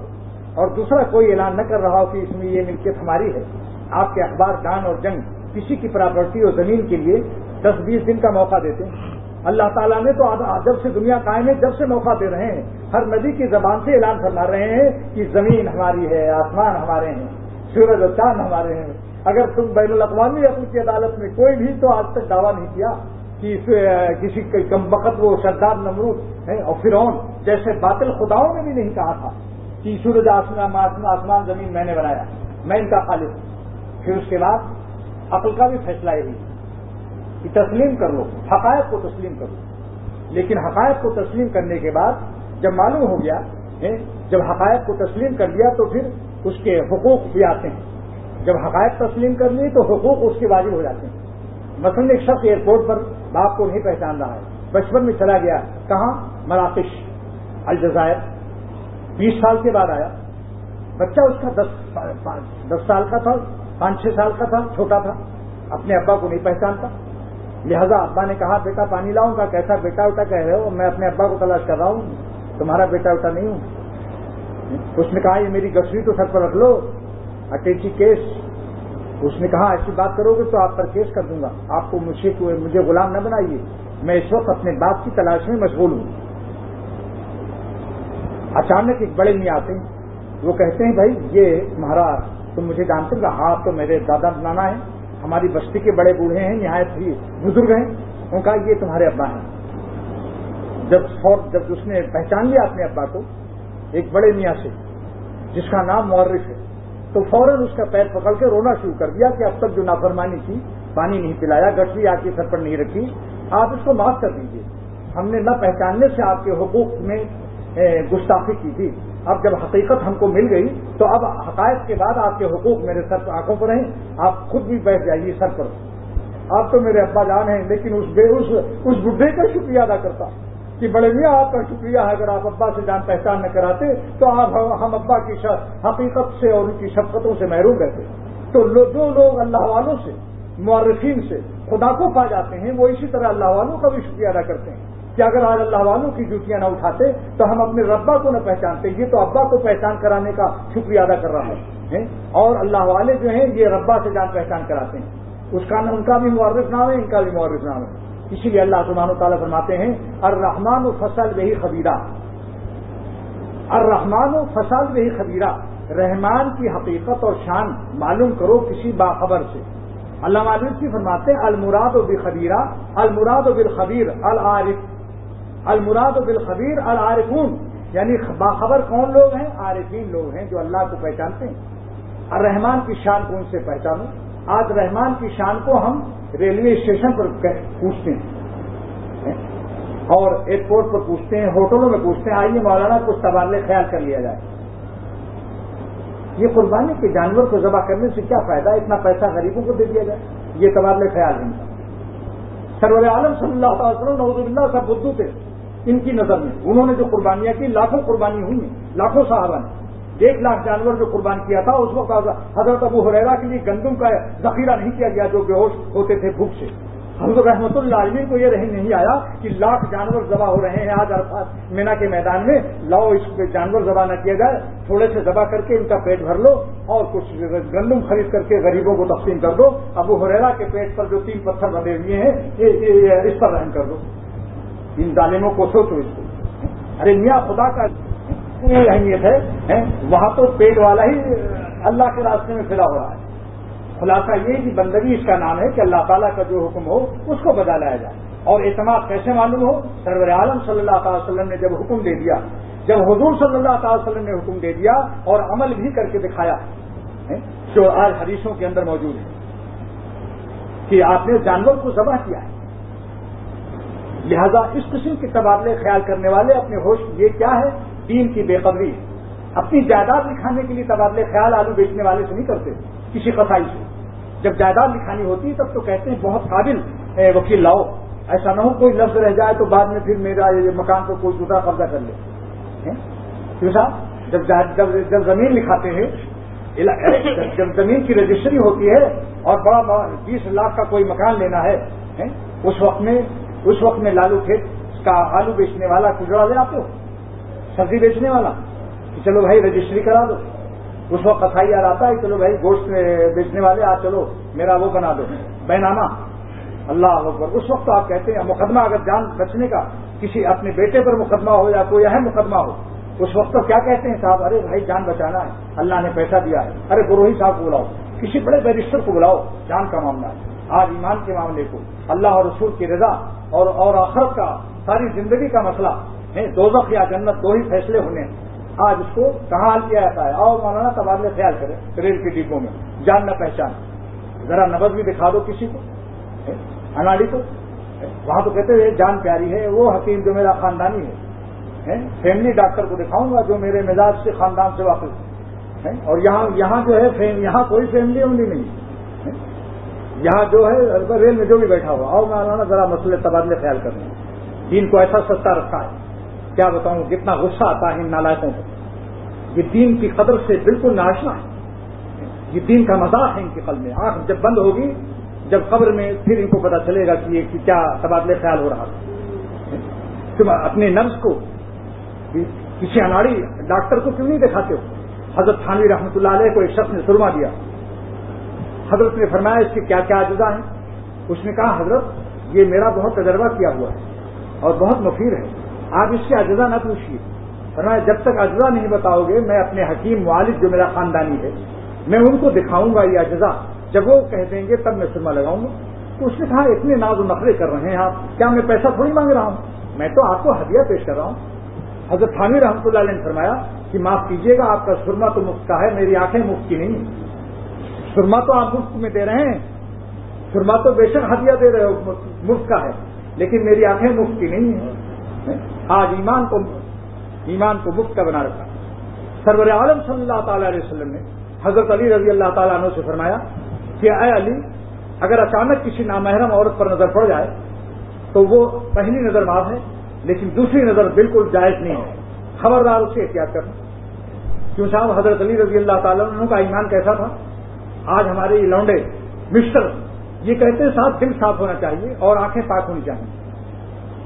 اور دوسرا کوئی اعلان نہ کر رہا ہو کہ اس میں یہ ملکیت ہماری ہے۔ آپ کے اخبار ڈان اور جنگ کسی کی پراپرٹی اور زمین کے لیے دس بیس دن کا موقع دیتے ہیں۔ اللہ تعالیٰ نے تو جب سے دنیا قائم ہے، جب سے موقع دے رہے ہیں، ہر ندی کی زبان سے اعلان فرما رہے ہیں کہ زمین ہماری ہے، آسمان ہمارے ہیں، سورج و چاند ہمارے ہیں۔ اگر تم بین الاقوامی اپنی کی عدالت میں کوئی بھی، تو آج تک دعویٰ نہیں کیا کہ کسی کم وقت وہ شداد نمرود اور فرعون جیسے باطل خداؤں نے بھی نہیں کہا تھا کہ سورج، آسمان آسمان زمین میں نے بنایا، میں ان کا خالص پھر اس کے بعد عقل کا بھی فیصلہ یہی۔ کہ تسلیم کر لو، حقائق کو تسلیم کر لو۔ لیکن حقائق کو تسلیم کرنے کے بعد جب معلوم ہو گیا جب حقائق کو تسلیم کر لیا تو پھر اس کے حقوق بھی آتے ہیں۔ جب حقائق تسلیم کر لی تو حقوق اس کے واجب ہو جاتے ہیں۔ مثلاً ایک شخص ایئرپورٹ پر باپ کو نہیں پہچان رہا ہے، بچپن میں چلا گیا، کہاں؟ مراکش، الجزائر۔ بیس سال کے بعد آیا۔ بچہ اس کا دس دس سال کا تھا، پانچ چھ سال کا تھا، چھوٹا تھا، اپنے ابا کو نہیں پہچانتا۔ لہذا ابا نے کہا، بیٹا، پانی لاؤں گا. کیسا بیٹا وٹا کہہ رہے ہو، میں اپنے ابا کو تلاش کر رہا ہوں، تمہارا بیٹا وٹا نہیں ہوں. اس نے کہا، یہ میری گسوی تو سر پر رکھ لو اٹیچی کیس. اس نے کہا، ایسی بات کرو گے تو آپ پر کیس کر دوں گا، آپ کو مجھے مجھے غلام نہ بنائیے، میں اس وقت اپنے باپ کی تلاش میں مشغول ہوں. اچانک ایک بڑے میاں آتے ہیں، وہ کہتے ہیں، بھائی، یہ تمہارا تم مجھے جانتے ہو ہاں تو میرے دادا نانا ہے ہماری بستی کے بڑے بوڑھے ہیں نہایت ہی بزرگ ہیں، ان کا یہ تمہارے ابا ہیں۔ جب جب اس نے پہچان لیا اپنے ابا کو، ایک بڑے میاں سے، جس کا نام مورف ہے، تو فوراً اس کا پیر پکڑ کے رونا شروع کر دیا کہ اب تک جو نافرمانی کی پانی نہیں پلایا گٹ بھی آپ کے سر پر نہیں رکھی، آپ اس کو معاف کر دیجیے ہم نے نہ پہچاننے سے آپ کے حقوق میں گستاخی کی تھی۔ اب جب حقیقت ہم کو مل گئی تو اب حقائق کے بعد آپ کے حقوق میرے سر آنکھوں پر ہیں، آپ خود بھی بیٹھ جائیے سر پر۔ آپ تو میرے ابا جان ہیں، لیکن اس بے، اس اس بڈھے کا شکریہ ادا کرتا کہ بڑے میاں، آپ کا شکریہ ہے۔ اگر آپ ابا سے جان پہچان نہ کراتے تو آپ ہم ابا کی حقیقت سے اور ان کی شفقتوں سے محروم رہتے۔ تو جو لوگ اللہ والوں سے معرفین سے خدا کو پا جاتے ہیں، وہ اسی طرح اللہ والوں کا بھی شکریہ ادا کرتے ہیں۔ کہ اگر آج اللہ والوں کی جوتیاں نہ اٹھاتے تو ہم اپنے ربا کو نہ پہچانتے، یہ تو ابا کو پہچان کرانے کا شکریہ ادا کر رہا ہے اور اللہ والے جو ہیں، یہ ربا سے جان پہچان کراتے ہیں۔ اس کا ان کا بھی معرف نام ہے ان کا بھی معرف نام ہے اسی لیے اللہ سبحانہ و تعالیٰ فرماتے ہیں الرحمان و فصل وہی خبیرہ۔ الرحمان و فصل وہی خبیرہ۔ رحمان کی حقیقت اور شان معلوم کرو کسی باخبر سے۔ اللہ معلوم کی فرماتے ہیں، المراد و بخبیرہ، المراد و بالخبیر، العارف۔ المراد بالخبیر العارفون یعنی باخبر کون لوگ ہیں؟ عارفین لوگ ہیں جو اللہ کو پہچانتے ہیں۔ اور رحمان کی شان کو ان سے پہچانو۔ آج رحمان کی شان کو ہم ریلوے اسٹیشن پر پوچھتے ہیں۔ اور ایئرپورٹ پر پوچھتے ہیں، ہوٹلوں میں پوچھتے ہیں، آئیے مولانا، کچھ تبادلے خیال کر لیا جائے۔ یہ قربانی کے جانور کو ذبح کرنے سے کیا فائدہ اتنا پیسہ غریبوں کو دے دیا جائے۔ یہ تبادلے خیال نہیں۔ سرور عالم صلی اللہ علیہ وسلم نوز اللہ سب بدھو تھے۔ ان کی نظر میں۔ انہوں نے جو قربانیاں کی، لاکھوں قربانی ہوئی لاکھوں صحابہ نے ایک لاکھ جانور جو قربان کیا تھا، اس وقت حضرت ابو حریرا کے لیے گندم کا ذخیرہ نہیں کیا گیا جو بے ہوش ہوتے تھے بھوک سے۔ حضرت رحمت اللہ عالمی کو یہ رہی نہیں آیا کہ لاکھ جانور ذبح ہو رہے ہیں آج عرفات مینا کے میدان میں۔ لاؤ اس پہ جانور ذبح نہ کیا جائے، تھوڑے سے ذبح کر کے ان کا پیٹ بھر لو اور کچھ گندم خرید کر کے غریبوں کو تقسیم کر دو۔ ابو حریرا کے پیٹ پر جو تین پتھر بنے ہوئے ہیں اس پر رحم کر دو۔ ان ظالموں کو سوچو اس کو ارے میاں، خدا کا اہمیت ہے وہاں تو پیٹ والا ہی اللہ کے راستے میں پھیلا ہو رہا ہے۔ خلاصہ یہ کہ بندگی اس کا نام ہے کہ اللہ تعالیٰ کا جو حکم ہو، اس کو بجا لایا جائے۔ اور اعتماد کیسے معلوم ہو؟ سرور عالم صلی اللہ تعالی وسلم نے جب حکم دے دیا، جب حضور صلی اللہ تعالی وسلم نے حکم دے دیا اور عمل بھی کر کے دکھایا جو آج حدیثوں کے اندر موجود ہے۔ کہ آپ نے جانور کو ذبح کیا ہے۔ لہذا اس قسم کے تبادلے خیال کرنے والے اپنے ہوش یہ کیا ہے؟ دین کی بے قدری۔ اپنی جائیداد لکھانے کے لیے تبادلے خیال آلو بیچنے والے سے نہیں کرتے، کسی قصائی سے۔ جب جائیداد لکھانی ہوتی ہے تب تو کہتے ہیں بہت قابل وکیل لاؤ۔ ایسا نہ ہو کوئی لفظ رہ جائے تو بعد میں پھر میرا یہ مکان کو کوئی دوسرا قبضہ کر لے۔ کیوں جب جب زمین لکھاتے ہیں جب زمین کی رجسٹری ہوتی ہے اور بڑا بیس لاکھ کا کوئی مکان لینا ہے اس وقت میں اس وقت میں لالو کھیت کا آلو بیچنے والا کجڑا لے آتے ہو؟ سبزی بیچنے والا؟ کہ چلو بھائی رجسٹری کرا دو۔ اس وقت کسائی آ آتا ہے چلو بھائی گوشت بیچنے والے، آ چلو، میرا وہ بنا دو۔ بینامہ اللہ اکبر۔ اس وقت تو آپ کہتے ہیں، مقدمہ اگر جان بچنے کا کسی اپنے بیٹے پر مقدمہ ہو یا کوئی اہم مقدمہ ہو، اس وقت تو کیا کہتے ہیں صاحب؟ ارے بھائی جان بچانا ہے۔ اللہ نے پیسہ دیا ہے۔ ارے گروہی صاحب کو بلاؤ۔ کسی بڑے بیرسٹر کو بلاؤ۔ جان کا معاملہ ہے۔ آج ایمان کے معاملے کو، اللہ اور رسول کی رضا اور اور آخرت کا، ساری زندگی کا مسئلہ۔ ہے دوزخ یا جنت دو ہی فیصلے ہونے ہیں۔ آج اس کو کہاں حل کیا جاتا ہے؟ اور مولانا تبادلے خیال کرے ریل کے ڈبوں میں۔ جان نہ پہچان۔ ذرا نبز بھی دکھا دو کسی کو۔ اناڑی کو۔ وہاں تو کہتے ہیں جان پیاری ہے، وہ حکیم جو میرا خاندانی ہے۔ فیملی ڈاکٹر کو دکھاؤں گا جو میرے مزاج سے خاندان سے واقف ہے۔ اور یہاں یہاں جو ہے یہاں کوئی فیملی اونلی نہیں۔ یہاں جو ہے ریل میں جو بھی بیٹھا ہوا اور مولانا ذرا مسئلے تبادلے خیال کرنے دین کو ایسا سستا رکھا ہے۔ کیا بتاؤں، کتنا غصہ آتا ہے ان نالائکوں کو۔ یہ دین کی قدر سے بالکل ناشنا ہے۔ یہ دین کا مزاق ہے ان کے قلب میں۔ آنکھ جب بند ہوگی، جب قبر میں پھر ان کو پتا چلے گا کہ یہ کیا تبادلے خیال ہو رہا تم اپنے نرس کو، کسی اناڑی ڈاکٹر کو کیوں نہیں دکھاتے ہو؟ حضرت خانوی رحمۃ اللہ علیہ کو ایک شخص نے سرما دیا۔ حضرت نے فرمایا اس کے کیا کیا اجزا ہیں؟ اس نے کہا، حضرت، یہ میرا بہت تجربہ کیا ہوا ہے اور بہت مفید ہے۔ آپ اس کے اجزا نہ پوچھیے۔ فرمایا، جب تک اجزا نہیں بتاؤ گے، میں اپنے حکیم والد جو میرا خاندانی ہے، میں ان کو دکھاؤں گا یہ اجزا جب وہ کہہ دیں گے، تب میں سرما لگاؤں گا۔ تو اس نے کہا، اتنے ناز و نخرے کر رہے ہیں آپ، کیا میں پیسہ تھوڑی مانگ رہا ہوں؟ میں تو آپ کو ہدیہ پیش کر رہا ہوں۔ حضرت خانوی رحمۃ اللہ علیہ نے فرمایا کہ معاف کیجیے گا، آپ کا سرما تو مفت کا ہے، میری آنکھیں مفت کی نہیں سرما تو آپ مفت میں دے رہے ہیں۔ سرما تو بے شک ہدیہ دے رہے ہو مفت کا ہے۔ لیکن میری آنکھیں مفت کی نہیں ہیں۔ آج ایمان کو ایمان کو مفت کا بنا رکھا۔ سرور عالم صلی اللہ تعالی علیہ وسلم نے حضرت علی رضی اللہ تعالیٰ عنہ سے فرمایا کہ اے علی، اگر اچانک کسی نامحرم عورت پر نظر پڑ جائے تو وہ پہلی نظر معاف ہے، لیکن دوسری نظر بالکل جائز نہیں ہے۔ خبردار اسے احتیاط کرنا۔ کیوں صاحب حضرت علی رضی اللہ تعالیٰ عنہ کا ایمان کیسا تھا؟ آج ہمارے یہ لونڈے، مسٹر، یہ کہتے ہیں صاحب دل صاف ہونا چاہیے اور آنکھیں پاک ہونی چاہیے۔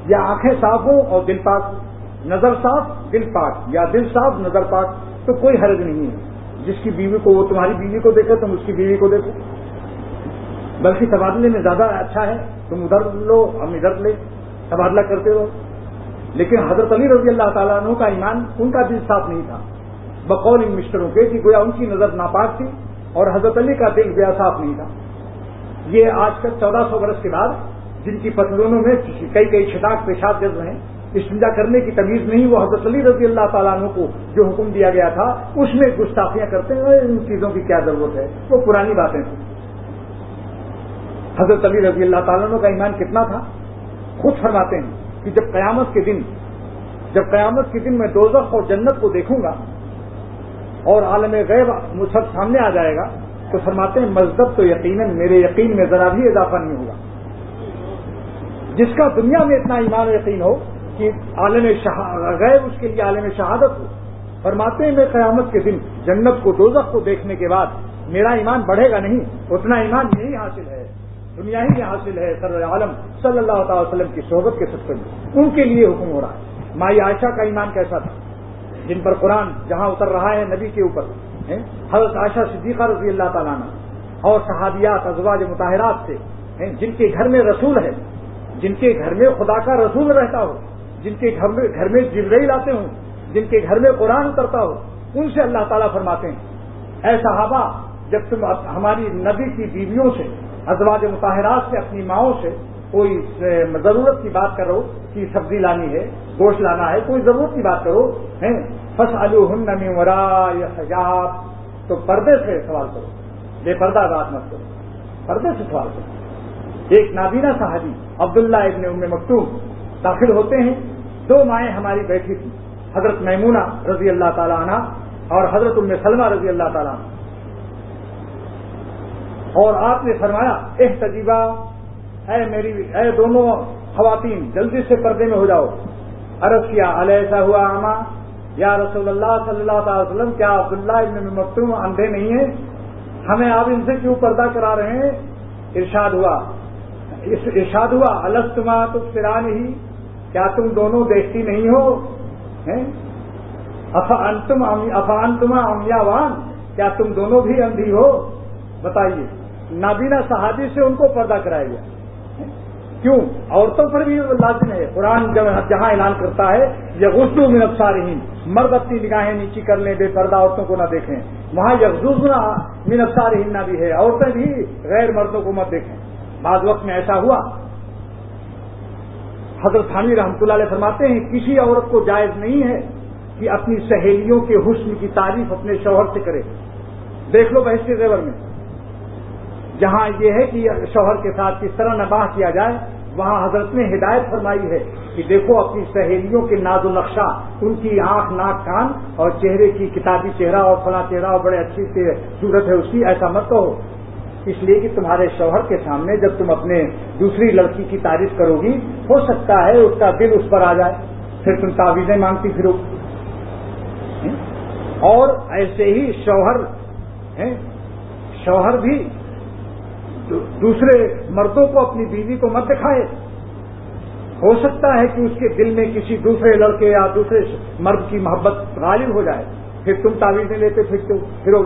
یا آنکھیں صاف ہوں اور دل پاک، نظر صاف، دل پاک۔ یا دل صاف، نظر پاک، تو کوئی حرج نہیں ہے۔ جس کی بیوی کو وہ تمہاری بیوی کو دیکھے، تم اس کی بیوی کو دیکھو۔ بلکہ تبادلے میں زیادہ اچھا ہے، تم ادھر لو، ہم ادھر لے، تبادلہ کرتے رہو۔ لیکن حضرت علی رضی اللہ تعالیٰ عنہ کا ایمان ان کا دل صاف نہیں تھا۔ بقول ان مسٹروں کے کہ گویا ان کی نظر ناپاک تھی۔ اور حضرت علی کا دل بیا صاف نہیں تھا۔ یہ آج کل چودہ سو برس کے بعد جن کی پتلونوں میں کئی کئی چھٹاک پیشاب جذب ہیں استنجا کرنے کی تمیز نہیں، وہ حضرت علی رضی اللہ تعالیٰ عنہ کو جو حکم دیا گیا تھا، اس میں گستاخیاں کرتے ہیں ان چیزوں کی کیا ضرورت ہے؟ وہ پرانی باتیں تھیں۔ حضرت علی رضی اللہ تعالیٰ عنہ کا ایمان کتنا تھا؟ خود فرماتے ہیں کہ جب قیامت کے دن، جب قیامت کے دن میں دوزخ اور جنت کو دیکھوں گا اور عالم غیب سب سامنے آ جائے گا تو فرماتے ہیں، مذہب تو یقیناً میرے یقین میں ذرا بھی اضافہ نہیں ہوگا۔ جس کا دنیا میں اتنا ایمان یقین ہو کہ عالم غیب اس کے لیے عالم شہادت ہو۔ فرماتے ہیں، میں قیامت کے دن جنت کو، دوزخ کو دیکھنے کے بعد میرا ایمان بڑھے گا نہیں، اتنا ایمان یہی حاصل ہے، دنیا ہی میں حاصل ہے سر عالم صلی اللہ تعالی وسلم کی صحبت کے سب ان کے لیے حکم ہو رہا ہے۔ مائی عائشہ کا ایمان کیسا تھا؟ جن پر قرآن جہاں اتر رہا ہے نبی کے اوپر حضرت عائشہ صدیقہ رضی اللہ تعالیٰ اور صحابیات، ازواج مطاہرات سے جن کے گھر میں رسول ہے، جن کے گھر میں خدا کا رسول رہتا ہو، جن کے گھر میں گھر میں جبرئی لاتے ہوں، جن کے گھر میں قرآن اترتا ہو، ان سے اللہ تعالیٰ فرماتے ہیں، اے صحابہ، جب تم ہماری نبی کی بیویوں سے، ازواج مطاہرات سے، اپنی ماؤں سے کوئی ضرورت کی بات کرو کہ سبزی لانی ہے، گوشت لانا ہے، کوئی ضرورت کی بات کرو فس المی ورا یا حجاب تو پردے سے سوال کرو، بے پردہ بات مت کرو، پردے سے سوال کرو۔ ایک نابینا صاحبی عبداللہ ابن ام مکتوم، داخل ہوتے ہیں، دو مائیں ہماری بیٹھی تھی حضرت میمونہ رضی اللہ تعالیٰ عنہ اور حضرت ام سلمہ رضی اللہ تعالیٰ عنہ۔ اور آپ نے فرمایا اح تجیبہ اے میری، اے دونوں خواتین، جلدی سے پردے میں ہو جاؤ۔ عرض کیا علیہ ہوا آما یا رسول اللہ صلی اللہ تعالی وسلم، کیا عبداللہ ابن مکتوم اندھے نہیں ہیں؟ ہمیں آپ ان سے کیوں پردہ کرا رہے ہیں؟ ارشاد ہوا۔ ارشاد ہوا السطما تو فران ہی کیا تم دونوں دیکھتی نہیں ہو؟ افان تما امیا وان کیا تم دونوں بھی اندھی ہو؟ بتائیے۔ نابینا صحابی سے ان کو پردہ کرایا گیا۔ کیوں؟ عورتوں پر بھی لازم ہے۔ قرآن جب جہاں اعلان کرتا ہے، یہ غسل میں افسارہین مرد اپنی نگاہیں نیچی کر لیں، بے پردہ عورتوں کو نہ دیکھیں۔ وہاں یکزوز من افسارہین نہ بھی ہے۔ عورتیں بھی غیر مردوں کو مت دیکھیں۔ بعض وقت میں ایسا ہوا۔ حضرت خانی رحمتہ اللہ علیہ فرماتے ہیں، کسی عورت کو جائز نہیں ہے کہ اپنی سہیلیوں کے حسن کی تعریف اپنے شوہر سے کرے۔ دیکھ لو بحث کے زیور میں۔ جہاں یہ ہے کہ شوہر کے ساتھ کس طرح نباہ کیا جائے، وہاں حضرت نے ہدایت فرمائی ہے کہ دیکھو اپنی سہیلیوں کے ناز و نقشہ، ان کی آنکھ، ناک، کان اور چہرے کی کتابی چہرہ اور فلاں چہرہ اور بڑے اچھی صورت ہے، اس کی ایسا مت کہو۔ اس لیے کہ تمہارے شوہر کے سامنے جب تم اپنے دوسری لڑکی کی تعریف کرو گی، ہو سکتا ہے اس کا دل اس پر آ جائے۔ پھر تم تعویذیں مانگتی پھرو۔ اور ایسے ہی شوہر شوہر بھی دوسرے مردوں کو اپنی بیوی کو مت دکھائے۔ ہو سکتا ہے کہ اس کے دل میں کسی دوسرے لڑکے یا دوسرے مرد کی محبت غالب ہو جائے۔ پھر تم تعویذیں لیتے پھرتے پھرو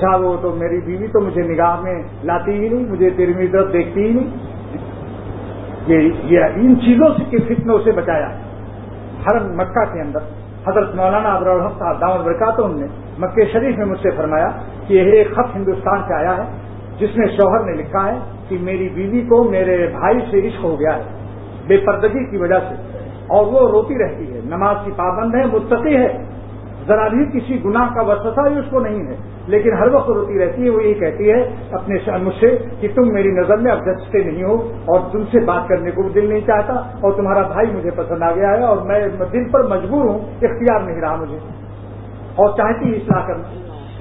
صاحب، وہ تو میری بیوی تو مجھے نگاہ میں لاتی ہی نہیں، مجھے تیری طرف دیکھتی ہی نہیں۔ یہ ان چیزوں سے کے فتنوں سے بچایا۔ ہر مکہ کے اندر حضرت مولانا ابر صاحب دامد برکات نے مکہ شریف میں مجھ سے فرمایا کہ یہ ایک خط ہندوستان سے آیا ہے۔ جس میں شوہر نے لکھا ہے کہ میری بیوی کو میرے بھائی سے عشق ہو گیا ہے، بے پردگی کی وجہ سے۔ اور وہ روتی رہتی ہے۔ نماز کی پابند ہے، متقی ہے۔ ذرا بھی کسی گناہ کا وسوسہ بھی اس کو نہیں ہے۔ لیکن ہر وقت روتی رہتی ہے، وہ یہی کہتی ہے اپنے مجھ سے کہ تم میری نظر میں اب جچتے نہیں ہو اور تم سے بات کرنے کو بھی دل نہیں چاہتا اور تمہارا بھائی مجھے پسند آ گیا ہے اور میں دل پر مجبور ہوں، اختیار نہیں رہا مجھے۔ اور چاہتی اصلاح کرنا۔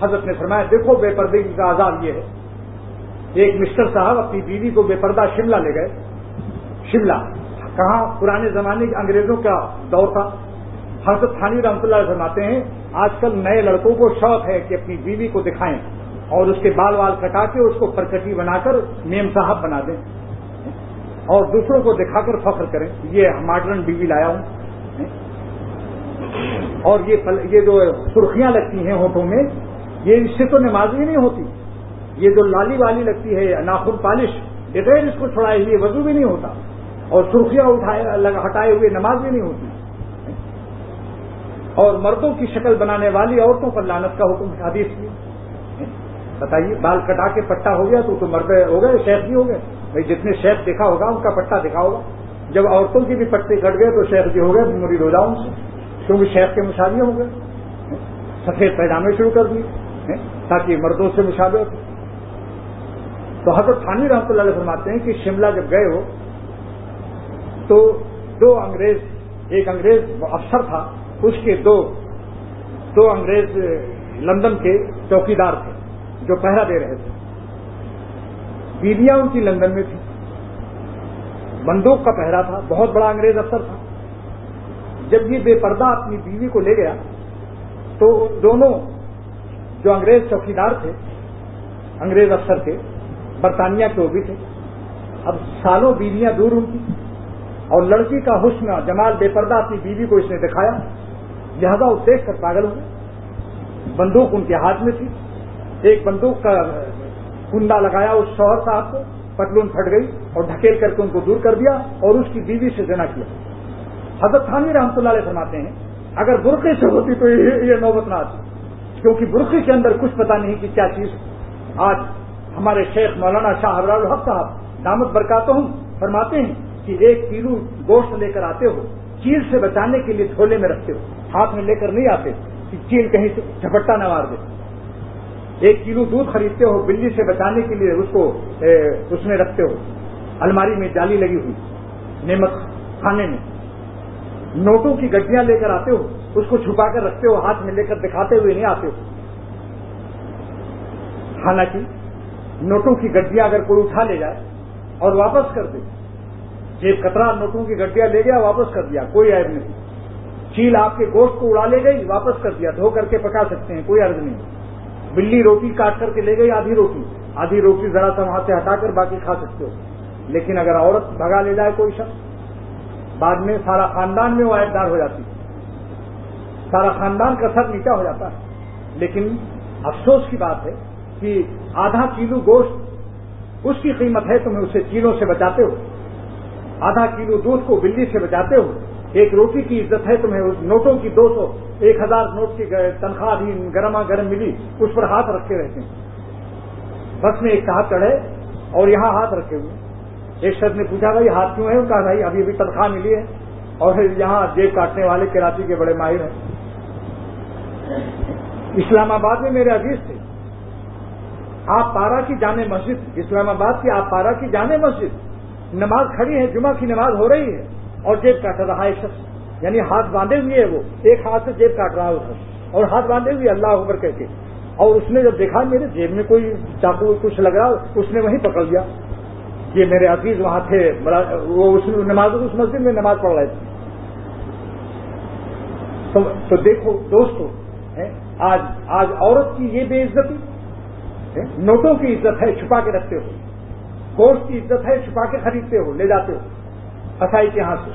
حضرت نے فرمایا، دیکھو بے پردگی کا عذاب یہ ہے۔ ایک مسٹر صاحب اپنی بیوی کو بے پردہ شملہ لے گئے۔ شملہ، کہاں پرانے زمانے کے انگریزوں کا دور تھا۔ حضرت تھانی رحمۃ اللہ فرماتے ہیں، آج کل نئے لڑکوں کو شوق ہے کہ اپنی بیوی کو دکھائیں اور اس کے بال وال کٹا کے اس کو پرکٹی بنا کر نیم صاحب بنا دیں۔ اور دوسروں کو دکھا کر فخر کریں۔ یہ ماڈرن بیوی لایا ہوں۔ اور یہ جو سرخیاں لگتی ہیں ہوٹوں میں، یہ اس سے تو نمازی نہیں ہوتی۔ یہ جو لالی والی لگتی ہے ناخن پالش، بغیر اس کو چھڑائے ہوئے وضو بھی نہیں ہوتا، اور سرخیاں ہٹائے ہوئے نماز بھی نہیں ہوتی۔ اور مردوں کی شکل بنانے والی عورتوں پر لانت کا حکم حدیث کی بتائیے، بال کٹا کے پٹا ہو گیا تو تو مرد ہو گئے، شیخ بھی ہو گئے۔ بھائی، جتنے شیخ دیکھا ہوگا، ان کا پٹا دیکھا ہوگا۔ جب عورتوں کی بھی پٹے کٹ گئے تو شیخ بھی ہو گئے مرید ہو جاؤں سے کیونکہ شیخ کے مشابے ہو گئے سفید پیجامے شروع کر دیے تاکہ مردوں سے مشابے ہو۔ تو حضرت خانی رحمۃ اللہ علیہ فرماتے ہیں کہ شملہ جب گئے ہو، تو دو انگریز، ایک انگریز افسر تھا، اس کے دو دو انگریز لندن کے چوکیدار تھے جو پہرا دے رہے تھے۔ بیویاں ان کی لندن میں تھی بندوق کا پہرا تھا، بہت بڑا انگریز افسر تھا۔ جب یہ بے پردہ اپنی بیوی کو لے گیا، تو دونوں جو انگریز چوکیدار تھے، انگریز افسر تھے برطانیہ کے وہ بھی تھے۔ اب سالوں بیویاں دور ان کی اور لڑکی کا حسن جمال بے پردہ اپنی بیوی کو اس نے دکھایا۔ لہذا وہ دیکھ کر پاگل ہوئے بندوق ان کے ہاتھ میں تھی۔ ایک بندوق کا کنڈا لگایا اس شوہر صاحب کو۔ پتلون پھٹ گئی اور ڈھکیل کر کے ان کو دور کر دیا اور اس کی بیوی سے جنا کیا۔ حضرت تھانوی رحمتہ اللہ علیہ فرماتے ہیں، اگر برقعے سے ہوتی تو یہ نوبت نہ آتی، کیونکہ برقعے کے اندر کچھ پتا نہیں کہ کیا چیز آج ہمارے شیخ مولانا شاہ الحق صاحب دامت برکات ہوں، فرماتے ہیں کہ ایک کلو گوشت لے کر آتے ہو، چیل سے بچانے کے لیے جھولے میں رکھتے ہو، ہاتھ میں لے کر نہیں آتے، کہ چیل کہیں سے جھپٹا نہ مار دے۔ ایک کلو دودھ خریدتے ہو، بلی سے بچانے کے لیے اس کو اس میں رکھتے ہو۔ الماری میں جالی لگی ہوئی، نعمت کھانے میں۔ نوٹوں کی گڈیاں لے کر آتے ہو، اس کو چھپا کر رکھتے ہو، ہاتھ میں لے کر دکھاتے ہوئے نہیں آتے ہو۔ حالانکہ نوٹوں کی گڈیاں اگر کوئی اٹھا لے جائے اور واپس کر دے جیب کترا نوٹوں کی گڈیاں لے گیا، واپس کر دیا، کوئی عیب نہیں۔ چیل آپ کے گوشت کو اڑا لے گئی، واپس کر دیا، دھو کر کے پکا سکتے ہیں، کوئی عرض نہیں۔ بلی روٹی کاٹ کر کے لے گئی، آدھی روٹی۔ آدھی روٹی ذرا سا وہاں سے ہٹا کر باقی کھا سکتے ہو۔ لیکن اگر عورت بھگا لے جائے کوئی شخص، بعد میں سارا خاندان میں وہ عائدار ہو جاتی۔ سارا خاندان کا سر نیچا ہو جاتا ہے۔ لیکن افسوس کی بات ہے کہ آدھا کلو گوشت اس کی قیمت ہے تمہیں اسے چیلوں سے بچاتے ہو۔ آدھا کلو دودھ کو بلی سے بچاتے ہو۔ ایک روٹی کی عزت ہے تمہیں نوٹوں کی دو سو، ایک ہزار نوٹ کی تنخواہ بھی گرما گرم ملی، اس پر ہاتھ رکھے رہتے ہیں۔ بس میں ایک صاحب چڑھے اور یہاں ہاتھ رکھے ہوئے ایک شخص نے پوچھا، بھائی، ہاتھ کیوں ہے؟ کہا بھائی، ابھی ابھی تنخواہ ملی ہے اور یہاں جیب کاٹنے والے کراچی کے بڑے ماہر ہیں۔ اسلام آباد میں میرے عزیز تھے آپ پارا کی جامع مسجد، اسلام آباد کی آپ پارا کی جامع مسجد، نماز کھڑی ہے جمعہ کی نماز ہو رہی ہے، اور جیب کاٹ رہا ہے شخص یعنی ہاتھ باندھے ہوئے ہے وہ، ایک ہاتھ سے جیب کاٹ رہا ہے اس اور ہاتھ باندھے ہوئے اللہ عمر کہہ کے، اور اس نے جب دیکھا میرے جیب میں کوئی چاقو کچھ لگ رہا، اس نے وہیں پکڑ لیا۔ یہ میرے عزیز وہاں تھے وہ اس نماز، اس مسجد میں نماز پڑھ رہے تھے۔ تو دیکھو دوستو آج آج عورت کی یہ بے عزتی نوٹوں کی عزت ہے چھپا کے رکھتے ہو گوشت کی عزت ہے چھپا کے خریدتے ہو، لے جاتے ہو کسائی کے ہاں سے۔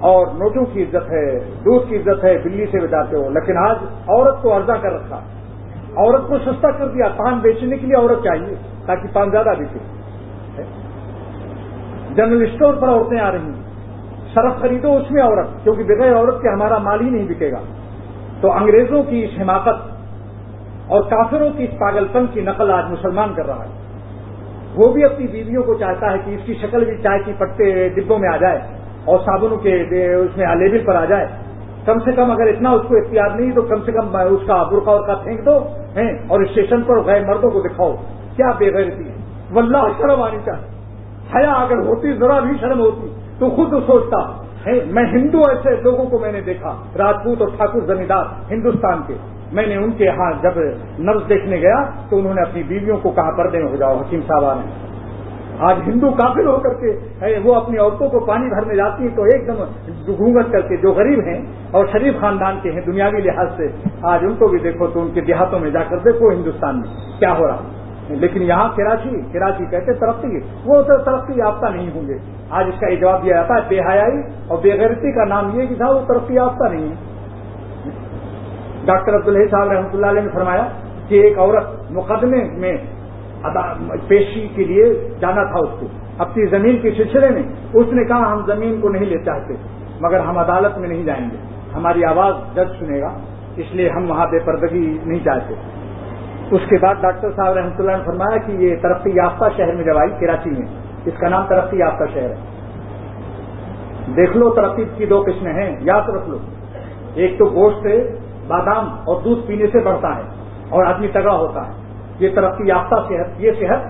اور نوٹوں کی عزت ہے، دودھ کی عزت ہے، بلی سے بچاتے ہو، لیکن آج عورت کو ارزا کر رکھا، عورت کو سستا کر دیا، پان بیچنے کے لیے عورت چاہیے، تاکہ پان زیادہ بکے۔ جنرل اسٹور پر عورتیں آ رہی ہیں سرف خریدو اس میں عورت، کیونکہ بغیر عورت کے ہمارا مال ہی نہیں بکے گا۔ تو انگریزوں کی اس حماقت اور کافروں کی اس پاگل پن کی نقل آج مسلمان کر رہا ہے۔ وہ بھی اپنی بیویوں کو چاہتا ہے کہ اس کی شکل بھی چائے کی پٹے ڈبوں میں آ جائے اور صابنوں کے اس میں لیبل پر آ جائے۔ کم سے کم اگر اتنا اس کو اختیار نہیں، تو کم سے کم اس کا برقع اور کا پھینک دو، ہیں، اور اسٹیشن پر غیر مردوں کو دکھاؤ۔ کیا بے غیرتی ہے؟ واللہ شرم آنی چاہیے۔ حیا اگر ہوتی، ذرا بھی شرم ہوتی، تو خود سوچتا میں ہندو ایسے لوگوں کو میں نے دیکھا، راجپوت اور ٹھاکر زمیندار ہندوستان کے۔ میں نے ان کے ہاں جب نرس دیکھنے گیا تو انہوں نے اپنی بیویوں کو کہا، پردے میں ہو جاؤ، حکیم صاحب نے آج ہندو کافر ہو کر کے وہ اپنی عورتوں کو پانی بھرنے جاتی ہیں تو ایک دم گھونگٹ کر کے جو غریب ہیں اور شریف خاندان کے ہیں دنیاوی لحاظ سے، آج ان کو بھی دیکھو تو ان کے دیہاتوں میں جا کر دیکھو ہندوستان میں کیا ہو رہا۔ لیکن یہاں کراچی کراچی کہتے ترقی، وہ تو ترقی یافتہ نہیں ہوں گے۔ آج اس کا یہ جواب دیا جاتا ہے، بے حیائی اور بے غیرتی کا نام یہ کہ تھا، وہ ترقی یافتہ نہیں ہے۔ ڈاکٹر عبدالحی صاحب رحمۃ اللہ علیہ نے فرمایا کہ ایک عورت مقدمے میں پیشی کے لیے جانا تھا اس کو، اپنی زمین کے سلسلے میں۔ اس نے کہا، ہم زمین کو نہیں لے چاہتے مگر ہم عدالت میں نہیں جائیں گے۔ ہماری آواز جج سنے گا، اس لیے ہم وہاں بے پردگی نہیں چاہتے۔ اس کے بعد ڈاکٹر صاحب رحمۃ اللہ نے فرمایا کہ یہ ترقی یافتہ شہر میں جب آئی، کراچی میں۔ اس کا نام ترقی یافتہ شہر ہے۔ دیکھ لو ترقی کی دو قسمیں ہیں، یاد رکھ لو۔ ایک تو گوشت سے بادام اور دودھ پینے سے بڑھتا ہے اور آدمی تگڑا ہوتا ہے۔ یہ ترقی یافتہ صحت، یہ صحت،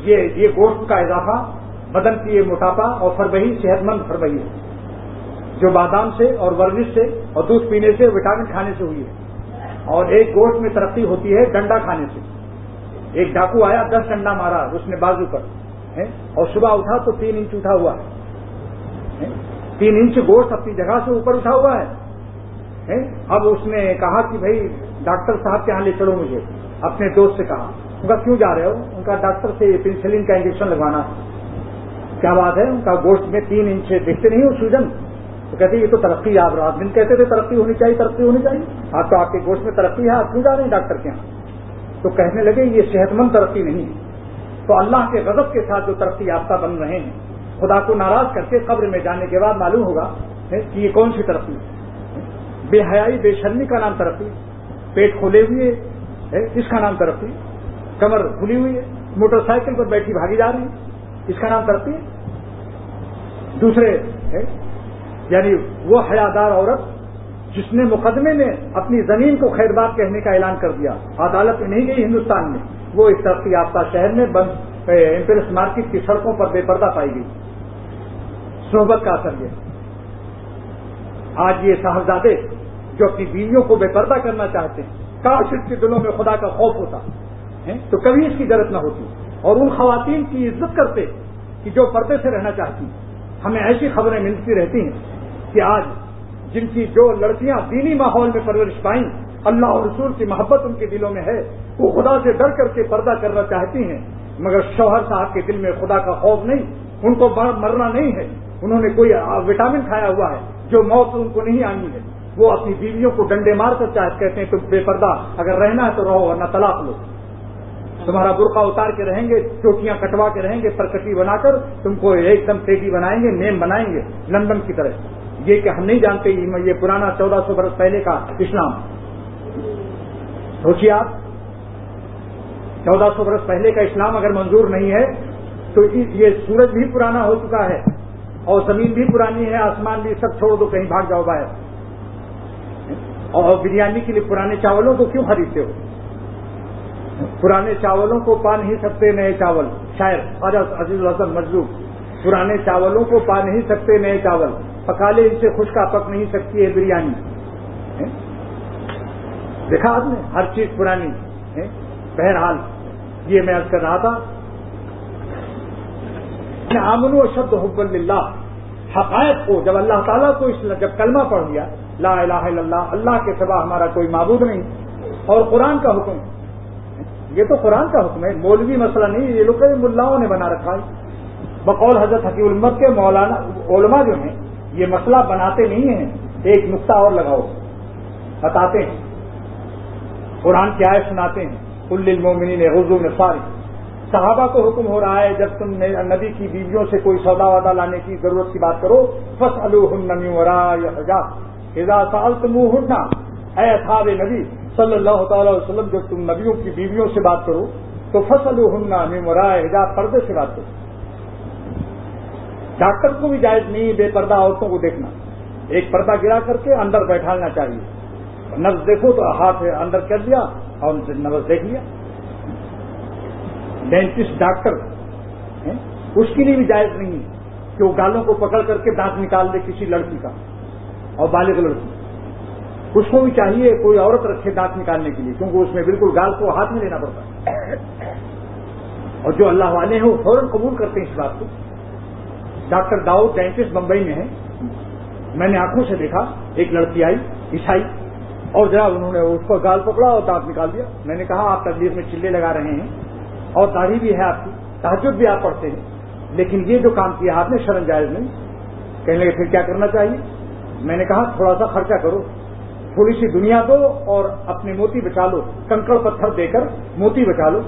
یہ یہ گوشت کا اضافہ، بدن کی یہ موٹاپا اور فربہی صحت مند فربہی ہے۔ جو بادام سے اور ورزش سے اور دودھ پینے سے، وٹامن کھانے سے ہوئی ہے۔ اور ایک گوشت میں ترقی ہوتی ہے ڈنڈا کھانے سے۔ ایک ڈاکو آیا، دس ڈنڈا مارا اس نے بازو پر اور صبح اٹھا تو تین انچ اٹھا ہوا ہے تین انچ گوشت اپنی جگہ سے اوپر اٹھا ہوا ہے۔ اب اس نے کہا کہ بھائی ڈاکٹر صاحب کے یہاں لے چلو مجھے۔ اپنے دوست سے کہا۔ ان کا کیوں جا رہے ہو؟ ان کا ڈاکٹر سے پنسلین کا انجیکشن لگوانا کیا بات ہے؟ ان کا گوشت میں تین انچ دیکھتے نہیں ہو سوجن؟ تو کہتے یہ تو ترقی آپ رات دن کہتے تھے ترقی ہونی چاہیے، ترقی ہونی چاہیے۔ آپ تو آپ کے گوشت میں ترقی ہے، آپ کیوں جا رہے ہیں ڈاکٹر کے یہاں؟ تو کہنے لگے یہ صحت مند ترقی نہیں تو اللہ کے غضب کے ساتھ جو ترقی یافتہ بن رہے ہیں، خدا کو ناراض کر کے قبر میں جانے کے بعد معلوم ہوگا کہ یہ کون سی ترقی ہے۔ بے حیائی، بے شرمی کا نام ترقی۔ پیٹ کھولے ہوئے اس کا نام ترقی۔ کمر کھلی ہوئی ہے، موٹر سائیکل پر بیٹھی بھاگی جا رہی ہے، اس کا نام ترقی۔ دوسرے یعنی وہ حیادار عورت جس نے مقدمے میں اپنی زمین کو خیر بات کہنے کا اعلان کر دیا۔ عدالت میں نہیں گئی ہندوستان میں۔ وہ اس ترقی یافتہ شہر میں بند امپریس مارکیٹ کی سڑکوں پر بے پردہ پائی گئی۔ صحبت کا اثر یہ۔ آج یہ صاحبزادے جو اپنی بیویوں کو بے پردہ کرنا چاہتے ہیں کاش اس کے دلوں میں خدا کا خوف ہوتا تو کبھی اس کی ضرورت نہ ہوتی۔ اور ان خواتین کی عزت کرتے کہ جو پردے سے رہنا چاہتی ہمیں ایسی خبریں ملتی رہتی ہیں کہ آج جن کی جو لڑکیاں دینی ماحول میں پرورش پائیں، اللہ اور رسول کی محبت ان کے دلوں میں ہے، وہ خدا سے ڈر کر کے پردہ کرنا چاہتی ہیں، مگر شوہر صاحب کے دل میں خدا کا خوف نہیں، ان کو مرنا نہیں ہے۔ انہوں نے کوئی وٹامن کھایا ہوا ہے، جو موت ان کو نہیں آنی ہے۔ وہ اپنی بیویوں کو ڈنڈے مار کر چاہتے کہتے ہیں تم بے پردہ، اگر رہنا ہے تو رہو ورنہ طلاق لو۔ تمہارا برقع اتار کے رہیں گے، چوٹیاں کٹوا کے رہیں گے پرکٹی بنا کر تم کو ایک دم تیزی بنائیں گے، نیم بنائیں گے، لندن کی طرح۔ یہ کہ ہم نہیں جانتے، یہ پرانا چودہ سو برس پہلے کا اسلام۔ سوچیے آپ، چودہ سو برس پہلے کا اسلام اگر منظور نہیں ہے، تو یہ سورج بھی پرانا ہو چکا ہے اور زمین بھی پرانی ہے، آسمان بھی، سب چھوڑ دو، کہیں بھاگ جاؤ باہر۔ اور بریانی کے لیے پرانے چاولوں کو کیوں خریدتے ہو؟ پرانے چاولوں کو پا نہیں سکتے نئے چاول شاید عزیز الحسن مجلوب پرانے چاولوں کو پا نہیں سکتے نئے چاول۔ پکا لے، ان سے خشکا پک نہیں سکتی ہے بریانی۔ دیکھا آپ نے؟ ہر چیز پرانی۔ بہرحال، یہ میں کر رہا تھا۔ آمن و شبد حب اللہ حقائق کو، جب اللہ تعالیٰ کو اس جب کلمہ پڑھ لیا لا الہ الا اللہ اللہ کے سوا ہمارا کوئی معبود نہیں۔ اور قرآن کا حکم، یہ تو قرآن کا حکم ہے، مولوی مسئلہ نہیں، یہ لوگ ملاؤں نے بنا رکھا ہے۔ بقول حضرت حکیم المت کے مولانا، علماء جو ہیں، یہ مسئلہ بناتے نہیں ہیں، ایک نقطہ اور لگاؤ، بتاتے ہیں۔ قرآن کی آئے سناتے ہیں۔ کل المومنین غزو میں ساری صحابہ کو حکم ہو رہا ہے، جب تم نبی کی بیویوں سے کوئی سودا ودا لانے کی ضرورت کی بات کرو فص الحجا سال تم اے اصحاب نبی صلی اللہ تعالی وسلم، جب تم نبیوں کی بیویوں سے بات کرو، تو فصل ہننا مرائے حجاب پردے سے بات کرو۔ ڈاکٹر کو بھی جائز نہیں، بے پردہ عورتوں کو دیکھنا۔ ایک پردہ گرا کر کے اندر بیٹھانا چاہیے۔ نبز دیکھو تو ہاتھ اندر کر دیا اور ان سے نبز دیکھ لیا۔ ڈینٹسٹ ڈاکٹر اس کے لیے بھی جائز نہیں کہ وہ گالوں کو پکڑ کر کے دانت نکال دے کسی لڑکی کا۔ اور بالغ لڑکی۔ اس کو بھی چاہیے کوئی عورت رکھے دانت نکالنے کے لیے، کیونکہ اس میں بالکل گال کو ہاتھ میں لینا پڑتا ہے۔ اور جو اللہ والے ہیں وہ فوراً قبول کرتے ہیں اس بات کو۔ ڈاکٹر داؤد ڈینٹسٹ بمبئی میں ہے میں نے آنکھوں سے دیکھا، ایک لڑکی آئی، عیسائی۔ اور جناب انہوں نے اس کو گال پکڑا اور دانت نکال دیا۔ میں نے کہا، آپ تبلیغ میں چلے لگا رہے ہیں۔ اور داڑھی بھی ہے آپ کی تحجد بھی آپ پڑھتے ہیں۔ لیکن یہ جو کام کیا آپ نے، شرم جائز نہیں۔ کہنے لگے، پھر کیا کرنا چاہیے؟ میں نے کہا تھوڑا سا خرچہ کرو، تھوڑی سی دنیا دو اور اپنے موتی بچا لو، کنکڑ پتھر دے کر موتی بچا لو۔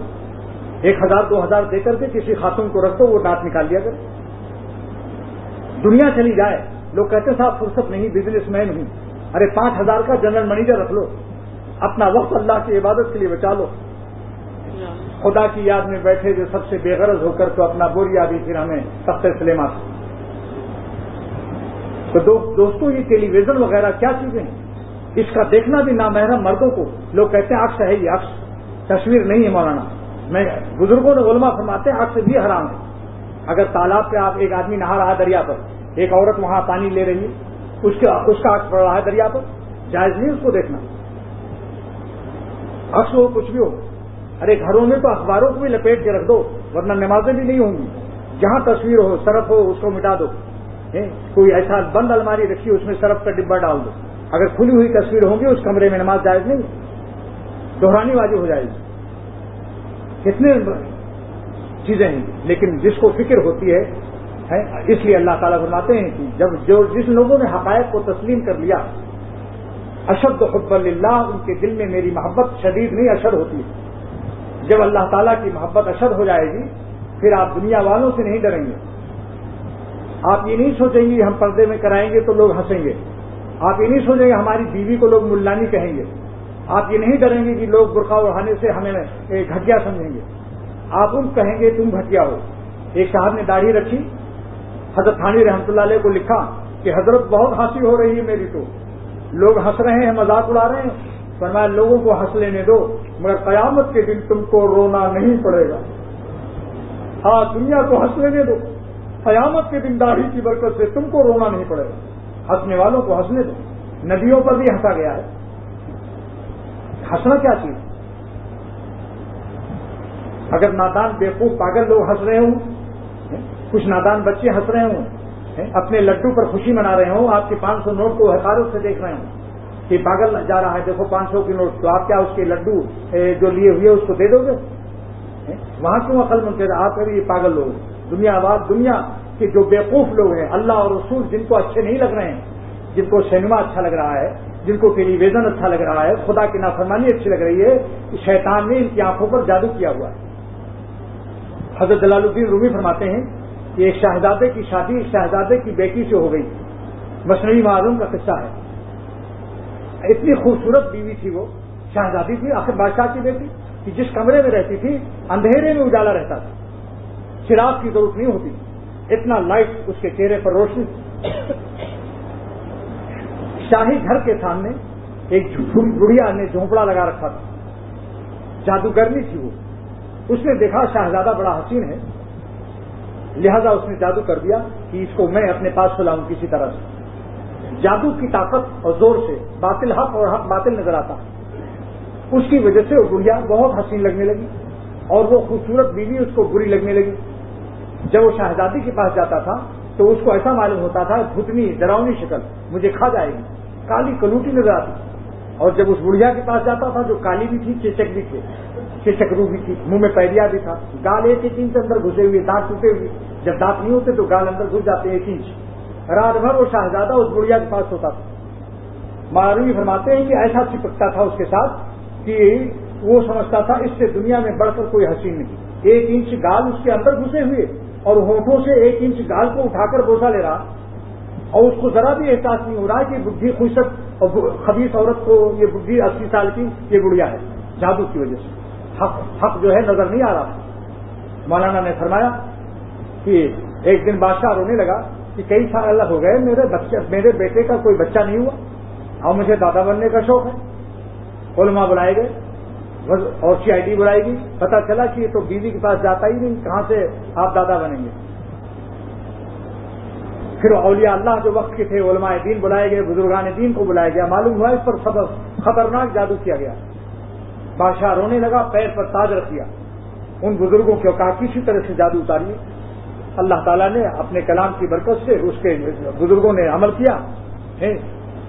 ایک ہزار، دو ہزار دے کر کے کسی خاتون کو رکھ دو وہ دانت نکال دیا کر دنیا چلی جائے۔ لوگ کہتے صاحب، فرصت نہیں، بزنس مین ہوں۔ ارے، پانچ ہزار کا جنرل منیجر رکھ لو۔ اپنا وقت اللہ کی عبادت کے لیے بچا لو۔ خدا کی یاد میں بیٹھے جو سب سے بے غرض ہو کر تو اپنا بوریا بھی پھر ہمیں سب سے سلیما تو دوستوں یہ ٹیلی ویژن وغیرہ کیا چیزیں ہیں؟ اس کا دیکھنا بھی نامحرم مردوں کو۔ لوگ کہتے ہیں عکس ہے یہ عکس۔ تصویر نہیں ہے مولانا۔ میں بزرگوں نے علماء فرماتے ہیں عکس بھی حرام ہے۔ اگر تالاب پہ آپ ایک آدمی نہا رہا دریا پر، ایک عورت وہاں پانی لے رہی ہے، اس کا عکس پڑ رہا ہے دریا پر، جائز نہیں اس کو دیکھنا۔ عکس ہو، کچھ بھی ہو۔ ارے گھروں میں تو اخباروں کو بھی لپیٹ کے رکھ دو، ورنہ نمازیں بھی نہیں ہوں گی۔ جہاں تصویر ہو سرف ہو، اس کو مٹا دو۔ کوئی ایسا بند الماری رکھی، اس میں سرف کا ڈبا ڈال دو۔ اگر کھلی ہوئی تصویر ہوں گی، اس کمرے میں نماز جائز نہیں دہرانی بازی ہو جائے گی۔ کتنے چیزیں ہیں۔ لیکن جس کو فکر ہوتی ہے اس لیے اللہ تعالیٰ فرماتے ہیں کہ جب جو جس لوگوں نے حقائق کو تسلیم کر لیا، اشد حب اللہ ان کے دل میں میری محبت شدید نہیں، اشد ہوتی جب اللہ تعالیٰ کی محبت اشد ہو جائے گی، پھر آپ دنیا والوں سے نہیں ڈریں گے۔ آپ یہ نہیں سوچیں گے ہم پردے میں کرائیں گے تو لوگ ہنسیں گے۔ آپ یہ نہیں سوچیں گے ہماری بیوی کو لوگ ملانی کہیں گے۔ آپ یہ نہیں ڈریں گے کہ لوگ برقع اڑانے سے ہمیں گھٹیا سمجھیں گے۔ آپ ان کہیں گے تم گھٹیا ہو۔ ایک صاحب نے داڑھی رکھی، حضرت تھانی رحمتہ اللہ علیہ کو لکھا کہ حضرت بہت ہنسی ہو رہی ہے میری تو۔ لوگ ہنس رہے ہیں، مذاق اڑا رہے ہیں۔ فرمایا، لوگوں کو ہنس لینے دو، مگر قیامت کے دن تم کو رونا نہیں پڑے گا۔ ہاں دنیا کو ہنس لینے دو۔ قیامت کے دن داڑھی کی برکت سے تم کو رونا نہیں پڑے گا۔ ہنسنے والوں کو ہنسنے دو۔ ندیوں پر بھی ہنسا گیا ہے۔ ہنسنا کیا چیز؟ اگر نادان بیوقوف پاگل لوگ ہنس رہے ہوں کچھ نادان بچے ہنس رہے ہوں اپنے لڈو پر خوشی منا رہے ہوں، آپ کے پانچ سو نوٹ کو حکارت سے دیکھ رہے ہوں کہ پاگل جا رہا ہے، دیکھو پانچ سو کی نوٹ تو آپ کیا اس کے لڈو جو لیے ہوئے، اس کو دے دو گے؟ وہاں کیوں عقل منتظر آپ کبھی یہ پاگل لوگ دنیا آباد دنیا کے جو بیوقوف لوگ ہیں، اللہ اور رسول جن کو اچھے نہیں لگ رہے ہیں، جن کو سینما اچھا لگ رہا ہے، جن کو ٹیلی ویژن اچھا لگ رہا ہے، خدا کی نافرمانی اچھی لگ رہی ہے شیطان نے ان کی آنکھوں پر جادو کیا ہوا ہے۔ حضرت جلال الدین رومی فرماتے ہیں کہ ایک شہزادے کی شادی ایک شہزادے کی بیٹی سے ہو گئی۔ مصنوعی معلوم کا قصہ ہے۔ اتنی خوبصورت بیوی تھی وہ، شہزادی تھی، آخر بادشاہ کی بیٹی، کہ جس کمرے میں رہتی تھی، اندھیرے میں اجالا رہتا تھا۔ چراغ کی ضرورت نہیں ہوتی۔ اتنا لائٹ اس کے چہرے پر روشنی شاہی گھر کے سامنے ایک بڑھیا نے جھونپڑا لگا رکھا تھا۔ جادوگرنی تھی وہ۔ اس نے دیکھا شاہزادہ بڑا حسین ہے۔ لہذا اس نے جادو کر دیا کہ اس کو میں اپنے پاس کھلاؤں کسی طرح سے۔ جادو کی طاقت اور زور سے باطل حق اور حق باطل نظر آتا۔ اس کی وجہ سے وہ بڑھیا بہت حسین لگنے لگی اور وہ خوبصورت بیوی اس کو بری لگنے لگی۔ جب وہ شہزادی کے پاس جاتا تھا تو اس کو ایسا معلوم ہوتا تھا بھتنی ڈراؤنی شکل، مجھے کھا جائے گی۔ کالی کلوٹی نظر آتی۔ اور جب اس بڑھیا کے پاس جاتا تھا، جو کالی بھی تھی، چیچک بھی تھے چیچک رو بھی تھی، منہ میں پیریا بھی تھا۔ گال ایک ایک انچ اندر گھسے ہوئے، دانت ٹوٹے ہوئے۔ جب دانت نہیں ہوتے تو گال اندر گھس جاتے ایک انچ۔ رات بھر وہ شہزادہ اس بڑھیا کے پاس ہوتا تھا۔ معروی فرماتے ہیں کہ ایسا چپکتا تھا اس کے ساتھ کہ وہ سمجھتا تھا، اس سے دنیا میں بڑھ کر کوئی حسین نہیں۔ ایک انچ گال اس کے اندر گھسے ہوئے۔ اور ہونٹوں سے ایک انچ گال کو اٹھا کر بوسا لے رہا اور اس کو ذرا بھی احساس نہیں ہو رہا کہ بدھی خوشت اور خبیص عورت کو یہ بدھی اسی سال کی یہ گڑیا ہے، جادو کی وجہ سے۔ حق حق جو ہے نظر نہیں آ رہا۔ مولانا نے فرمایا کہ ایک دن بادشاہ رونے لگا کہ کئی سال الگ ہو گئے، میرے بچے، میرے بیٹے کا کوئی بچہ نہیں ہوا۔ اور مجھے دادا بننے کا شوق ہے۔ علماء بلائے گئے۔ اور سی آئی ڈی بلائے گی پتا چلا کہ یہ تو بیوی کے پاس جاتا ہی نہیں، کہاں سے آپ دادا بنیں گے؟ پھر اولیاء اللہ جو وقت کے تھے، علماء دین بلائے گئے، بزرگان دین کو بلایا گیا معلوم ہوا اس پر خطرناک جادو کیا گیا۔ بادشاہ رونے لگا، پیر پر تاج رکھ دیا۔ ان بزرگوں کو کہا کسی طرح سے جادو اتاریے اللہ تعالیٰ نے اپنے کلام کی برکت سے اس کے بزرگوں نے عمل کیا۔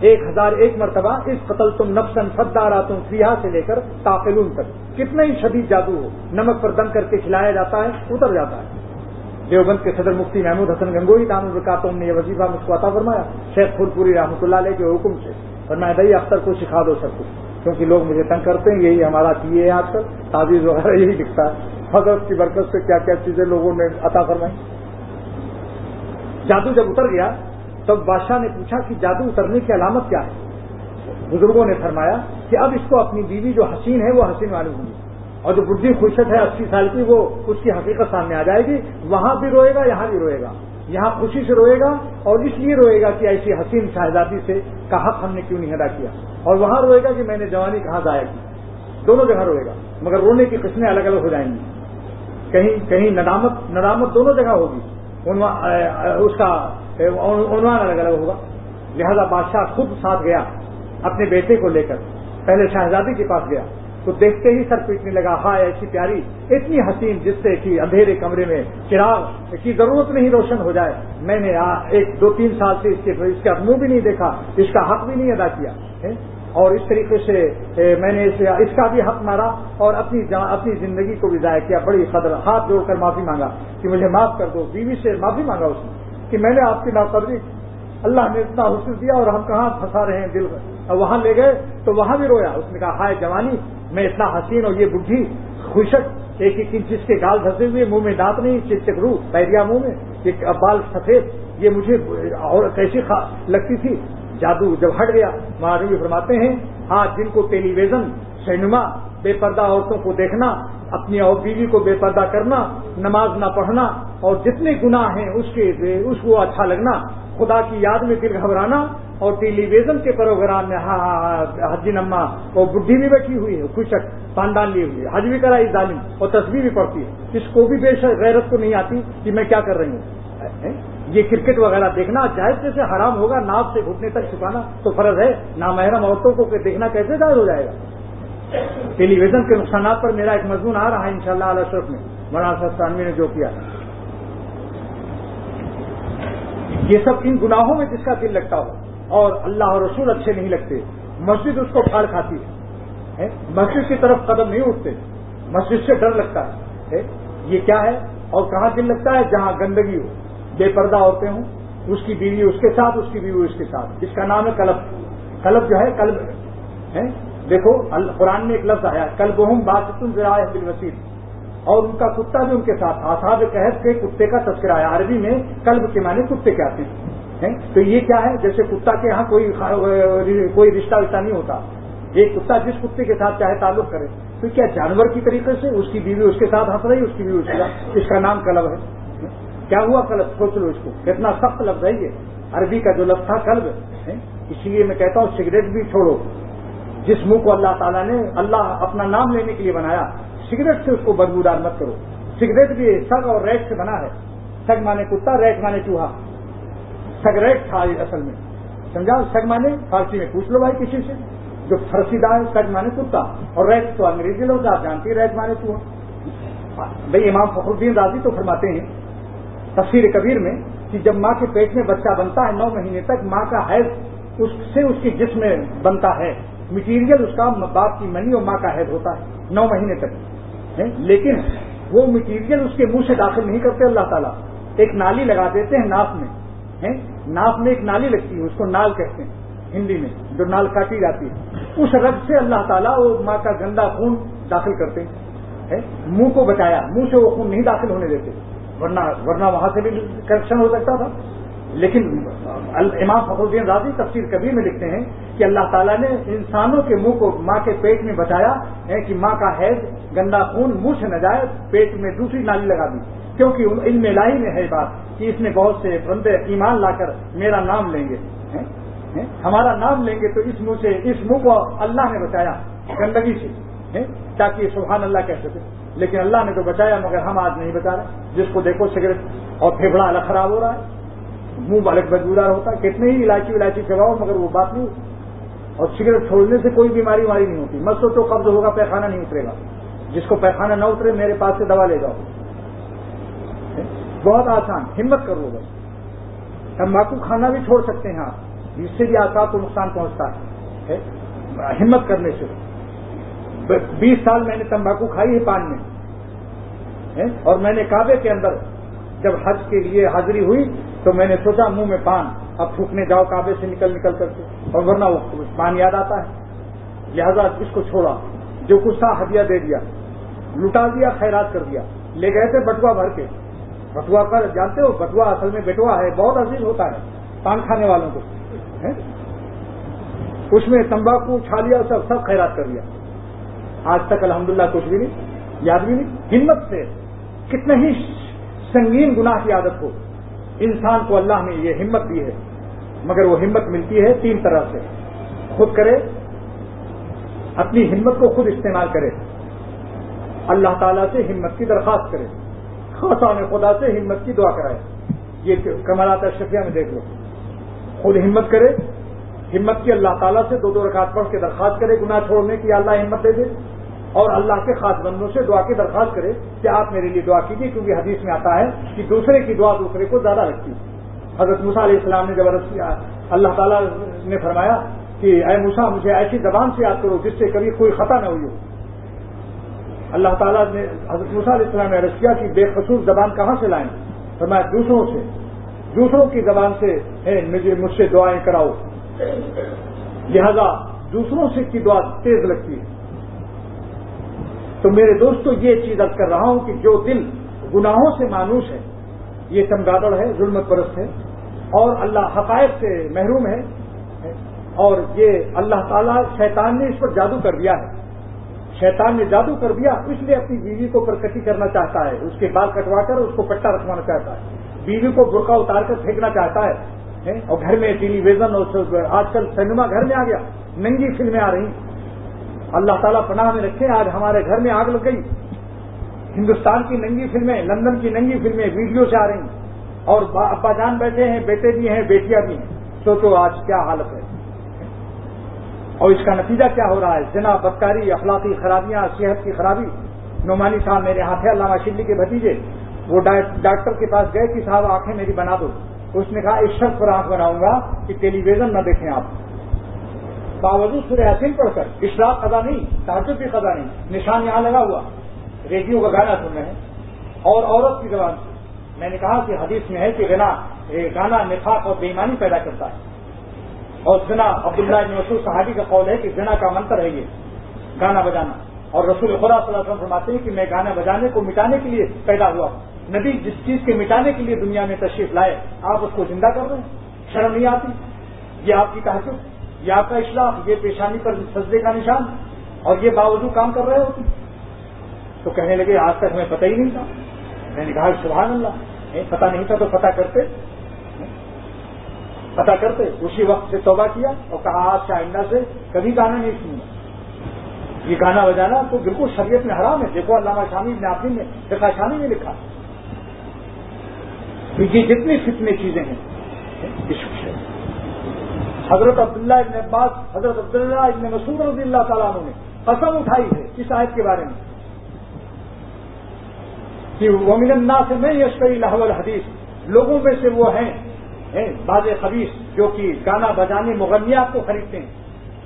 ایک ہزار ایک مرتبہ اس قتل تم نفسن سدارا تم فیا سے لے کر تاخلون تک۔ کتنا ہی شدید جادو ہو، نمک پر دم کر کے کھلایا جاتا ہے، اتر جاتا ہے۔ دیوبند کے صدر مفتی محمود حسن گنگوئی نام الرکاتوں نے یہ وظیفہ مجھ کو عطا فرمایا، شیخ پھول پوری رحمۃ اللہ علیہ کے حکم سے۔ فرمایا بھائی اختر کو سکھا دو سب کچھ کیونکہ لوگ مجھے تنگ کرتے ہیں، یہی ہمارا کیے ہے آج کل۔ تعویذ وغیرہ یہی لکھتا ہے۔ حضرت کی برکت سے کیا کیا چیزیں لوگوں نے عطا فرمائی۔ جادو جب اتر گیا تب بادشاہ نے پوچھا کہ جادو اترنے کی علامت کیا ہے؟ بزرگوں نے فرمایا کہ اب اس کو اپنی بیوی جو حسین ہے وہ حسین معلوم ہوگی اور جو بدھی خوشت ہے اسی سال کی وہ اس کی حقیقت سامنے آ جائے گی۔ وہاں بھی روئے گا، یہاں بھی روئے گا۔ یہاں خوشی سے روئے گا اور اس لیے روئے گا کہ ایسی حسین شہزادی سے کا حق ہم نے کیوں نہیں ادا کیا۔ اور وہاں روئے گا کہ میں نے جوانی کہاں ضائع کی۔ دونوں جگہ روئے گا، مگر رونے کی قسمیں الگ الگ ہو جائیں گی۔ کہیں کہیں ندامت ندامت دونوں جگہ ہوگی۔ اس کا عنوان الگ الگ ہوگا۔ لہذا بادشاہ خود ساتھ گیا، اپنے بیٹے کو لے کر۔ پہلے شہزادی کے پاس گیا۔ تو دیکھتے ہی سر پیٹنے لگا، ہائے، ایسی پیاری، اتنی حسین جس سے کہ اندھیرے کمرے میں چراغ کی ضرورت نہیں روشن ہو جائے۔ میں نے ایک، دو، تین سال سے اس کے، اس کا منہ بھی نہیں دیکھا، اس کا حق بھی نہیں ادا کیا اور اس طریقے سے میں نے اس کا بھی حق مارا اور اپنی اپنی زندگی کو بھی ضائع کیا، بڑی قدر، ہاتھ جوڑ کر معافی مانگا کہ مجھے معاف کر دو، بیوی سے معافی مانگا اس نے۔ کہ میں نے آپ کی ناقدری اللہ نے اتنا حسن دیا اور ہم کہاں پھنسا رہے ہیں دل وہاں لے گئے تو وہاں بھی رویا۔ اس نے کہا، ہائے جوانی، میں اتنا حسین اور یہ بڈھی، خوشک، ایک ایک انچ کے گال دھسے ہوئے، منہ میں دانت نہیں، چک رو پیریا منہ میں، ایک بال سفید۔ یہ مجھے اور کیسی لگتی تھی۔ جادو جب ہٹ گیا۔ بھی فرماتے ہیں ہاں جن کو ٹیلی ویژن، سینما بے پردہ عورتوں کو دیکھنا، اپنی اور بیوی کو بے پردہ کرنا، نماز نہ پڑھنا اور جتنے گناہ ہیں اس کے اس کو اچھا لگنا، خدا کی یاد میں دل گھبرانا اور ٹیلی ویژن کے پروگرام میں ہاں، ہاں، ہاں، حجی نما اور بڈھی بھی بیٹھی ہوئی ہے خوشک پاندان لیے ہوئی حج بھی کرائی، ظالم، اور تصویر بھی پڑتی ہے۔ اس کو بھی بے شک غیرت کو نہیں آتی کہ میں کیا کر رہی ہوں۔ یہ کرکٹ وغیرہ دیکھنا، جائز جیسے حرام ہوگا ناپ سے گھٹنے تک چھپانا تو فرض ہے، نامحرم عورتوں کو دیکھنا کیسے جائز ہو جائے گا؟ ٹیلی ویژن کے نقصانات پر میرا ایک مضمون آ رہا ہے ان شاء اللہ علیہ شرف میں، مولانا ثانوی نے جو کیا۔ یہ سب ان گناہوں میں جس کا دل لگتا ہو، اور اللہ اور رسول اچھے نہیں لگتے، مسجد اس کو پھاڑ کھاتی ہے مسجد کی طرف قدم نہیں اٹھتے، مسجد سے ڈر لگتا ہے یہ کیا ہے؟ اور کہاں دل لگتا ہے؟ جہاں گندگی ہو، بے پردہ ہوتے ہوں، اس کی بیوی اس کے ساتھ، اس کی بیوی اس کے ساتھ اس کا نام ہے کلب۔ کلب جو ہے، کلب ہے؟ دیکھو قرآن میں ایک لفظ آیا کلب ہوں بات ذرا دل وسیع اور ان کا کتا بھی ان کے ساتھ، آساد قحط کے کتے کا تذکرہ ہے عربی میں کلب کے معنی کتے کے آتے ہیں۔ تو یہ کیا ہے؟ جیسے کتا کے یہاں کوئی کوئی رشتہ وشتہ نہیں ہوتا۔ ایک کتا جس کتے کے ساتھ چاہے تعلق کرے۔ تو کیا جانور کی طریقے سے؟ اس کی بیوی اس کے ساتھ ہنس رہی، اس کی بیوی اس کے اس کا نام کلب ہے۔ کیا ہوا کلب سوچ لو اس کو۔ کتنا سخت لفظ ہے یہ۔ عربی کا جو لفظ تھا کلب اسی لیے میں کہتا ہوں سگریٹ بھی چھوڑو۔ جس منہ کو اللہ تعالیٰ نے اللہ اپنا نام لینے کے لیے بنایا، سگریٹ سے اس کو بدبودار مت کرو۔ سگریٹ بھی سگ اور ریٹ سے بنا ہے۔ سگ مانے کتا ریٹ مانے چوہا۔ سگ ریٹ تھا اصل میں۔ سمجھا؟ سگ مانے فارسی میں پوچھ لو بھائی کسی سے۔ جو فرسیدہ ہے، سگ مانے کتا۔ اور ریٹ تو انگریزی لوگ آپ جانتے ریٹ مانے چوہا۔ بھائی امام فخر الدین راضی تو فرماتے ہیں تفسیر کبیر میں کہ جب ماں کے پیٹ میں بچہ بنتا ہے نو مہینے تک، ماں کا حیض اس سے اس کے جسم میں بنتا ہے۔ مٹیریل اس کا باپ کی منی اور ماں کا حیض ہوتا ہے، نو مہینے تک۔ لیکن وہ مٹیریل اس کے منہ سے داخل نہیں کرتے، اللہ تعالیٰ ایک نالی لگا دیتے ہیں ناف میں۔ ناف میں ایک نالی لگتی ہے، اس کو نال کہتے ہیں، ہندی میں، جو نال کاٹی جاتی ہے۔ اس رگ سے اللہ تعالیٰ وہ ماں کا گندا خون داخل کرتے ہیں۔ منہ کو بچایا، منہ سے وہ خون نہیں داخل ہونے دیتے۔ ورنہ ورنہ وہاں سے بھی کرپشن ہو سکتا تھا۔ لیکن امام فخر الدین راضی تفسیر کبھی میں لکھتے ہیں کہ اللہ تعالیٰ نے انسانوں کے منہ کو ماں کے پیٹ میں بچایا ہے کہ ماں کا حیض گندا خون منہ سے نہ جائے، پیٹ میں دوسری نالی لگا دی۔ کیونکہ ان میں لائی میں ہے بات کہ اس میں بہت سے بندے ایمان لا کر میرا نام لیں گے۔ ہمارا نام لیں گے تو اس منہ سے اس منہ کو اللہ نے بچایا گندگی سے۔ تاکہ سبحان اللہ کہہ سکے۔ لیکن اللہ نے تو بچایا مگر ہم آج نہیں بچا رہے۔ جس کو دیکھو سگریٹ اور پھیپڑا الگ خراب ہو رہا ہے۔ منہ بالک بدبودار ہوتا ہے، کتنے ہی الائچی ولائچی چباؤ مگر وہ بات نہیں۔ اور سگریٹ چھوڑنے سے کوئی بیماری واری نہیں ہوتی۔ مت تو قبض ہوگا، پیخانہ نہیں اترے گا۔ جس کو پیخانہ نہ اترے، میرے پاس سے دوا لے جاؤ۔ بہت آسان، ہمت کرو بس۔ تمباکو کھانا بھی چھوڑ سکتے ہیں آپ اس سے بھی آسان کو نقصان پہنچتا ہے۔ ہمت کرنے سے۔ بیس سال میں نے تمباکو کھائی ہے پان میں۔ اور میں نے کعبے کے اندر جب حج کے لیے حاضری ہوئی تو میں نے سوچا منہ میں پان، اب تھوکنے جاؤ، کعبے سے نکل نکل کر کے۔ اور ورنہ وہ پان یاد آتا ہے۔ لہذا اس کو چھوڑا۔ جو کچھ تھا ہدیہ دے دیا۔ لٹا دیا، خیرات کر دیا۔ لے گئے تھے بٹوا بھر کے۔ بٹوا کر، جانتے ہو، بٹوا اصل میں بیٹوا ہے، بہت عزیز ہوتا ہے۔ پان کھانے والوں کو۔ اس میں تمباکو، چھالیا، سب سب خیرات کر دیا۔ آج تک الحمدللہ کچھ بھی نہیں، یاد بھی نہیں۔ ہمت سے، کتنے ہی سنگین گناہ کی عادت ہو۔ انسان کو اللہ نے یہ ہمت دی ہے، مگر وہ ہمت ملتی ہے تین طرح سے۔ خود کرے، اپنی ہمت کو خود استعمال کرے۔ اللہ تعالیٰ سے ہمت کی درخواست کرے۔ خاصا نے خدا سے ہمت کی دعا کرائے۔ یہ کمالات اشرفیہ میں دیکھ لو۔ خود ہمت کرے، ہمت کی اللہ تعالیٰ سے دو دو رکعت پڑھ کے درخواست کرے، گناہ چھوڑنے کی اللہ ہمت دے دے۔ اور اللہ کے خاص بندوں سے دعا کی درخواست کرے کہ آپ میرے لیے دعا کیجیے کیونکہ حدیث میں آتا ہے کہ دوسرے کی دعا دوسرے کو زیادہ رکھتی حضرت موسیٰ علیہ السلام نے زبردست کیا، اللہ تعالیٰ نے فرمایا کہ اے موسا مجھے ایسی زبان سے یاد کرو جس سے کبھی کوئی خطا نہ ہوئی ہو۔ اللہ تعالیٰ نے، حضرت موسیٰ علیہ السلام نے عرض کیا کہ بے خصوص زبان کہاں سے لائیں؟ فرمایا دوسروں سے۔ دوسروں کی زبان سے مجھے، مجھ سے دعائیں کراؤ۔ لہذا دوسروں سے کی دعا تیز لگتی ہے۔ تو میرے دوستوں یہ چیز ارد کر رہا ہوں کہ جو دل گناہوں سے مانوس ہے، یہ چمگادڑ ہے ظلمت پرست ہے، اور اللہ حقائق سے محروم ہے، اور یہ اللہ تعالیٰ شیطان نے اس پر جادو کر دیا ہے۔ شیطان نے جادو کر دیا، اس لیے اپنی بیوی کو پرکٹی کرنا چاہتا ہے، اس کے بال کٹوا کر اس کو پٹا رکھوانا چاہتا ہے۔ بیوی کو برقع اتار کر پھینکنا چاہتا ہے، اور گھر میں ٹیلی ویژن اور آج کل سنیما گھر میں آ گیا، ننگی فلمیں آ رہی ہیں۔ اللہ تعالیٰ پناہ میں رکھے، آج ہمارے گھر میں آگ لگ گئی۔ ہندوستان کی ننگی فلمیں، لندن کی ننگی فلمیں ویڈیو سے آ رہی اور ابا جان بیٹھے ہیں، بیٹے بھی ہیں، بیٹیاں بھی ہیں۔ سوچو آج کیا حالت ہے۔ اور اس کا نتیجہ کیا ہو رہا ہے؟ جنا بدکاری، اخلاقی خرابیاں، صحت کی خرابی۔ نعمانی صاحب میرے ہاتھ ہے، علامہ شلی کے بھتیجے۔ وہ ڈاکٹر کے پاس گئے کہ صاحب آنکھیں میری بنا دو۔ اس نے کہا اس شرط پر آنکھ بناؤں گا کہ ٹیلی ویژن نہ دیکھیں آپ۔ باوجود سورہ حسین پڑھ کر اشراق قدا نہیں، تعجب بھی قدا نہیں، نشان یہاں لگا ہوا۔ ریڈیو کا گانا سن رہے ہیں۔ اور عورت کی زبان سے۔ میں نے کہا کہ حدیث میں ہے کہ گنا گانا نفاق اور بےمانی پیدا کرتا ہے۔ اور زنا عبداللہ ابن مسعود صحابی کا قول ہے کہ زنا کا منتر ہے یہ، گانا بجانا۔ اور رسول خدا صلی اللہ علیہ وسلم فرماتے ہیں کہ میں گانا بجانے کو مٹانے کے لیے پیدا ہوا نبی جس چیز کے مٹانے کے لیے دنیا میں تشریف لائے، آپ اس کو زندہ کر رہے ہیں شرم نہیں آتی؟ یہ آپ کی تحجب یہ آپ کا اصلاح، یہ پیشانی پر سجدے کا نشان اور یہ باوجود کام کر رہے ہوتے تو کہنے لگے، آج تک ہمیں پتہ ہی نہیں تھا۔ میں نے کہا، سبحان اللہ۔ پتہ نہیں تھا تو پتہ کرتے۔ پتا کرتے۔ اسی وقت سے توبہ کیا اور کہا، آج سے آئندہ سے کبھی گانا نہیں سننا یہ گانا بجانا تو بالکل شریعت میں حرام ہے۔ دیکھو، علامہ شامی نے آپ نے فقہ شامی نے لکھا۔ یہ جتنی فتنے چیزیں ہیں حضرت عبداللہ ابن عباس، حضرت عبداللہ ابن مسعود رضی اللہ تعالیٰ نے قسم اٹھائی ہے اس آیت کے بارے میں کہ ومن اللہ سے میں یشکری لاہور حدیث لوگوں میں سے وہ ہیں باز خبیص جو کہ گانا بجانے مغنیات کو خریدتے ہیں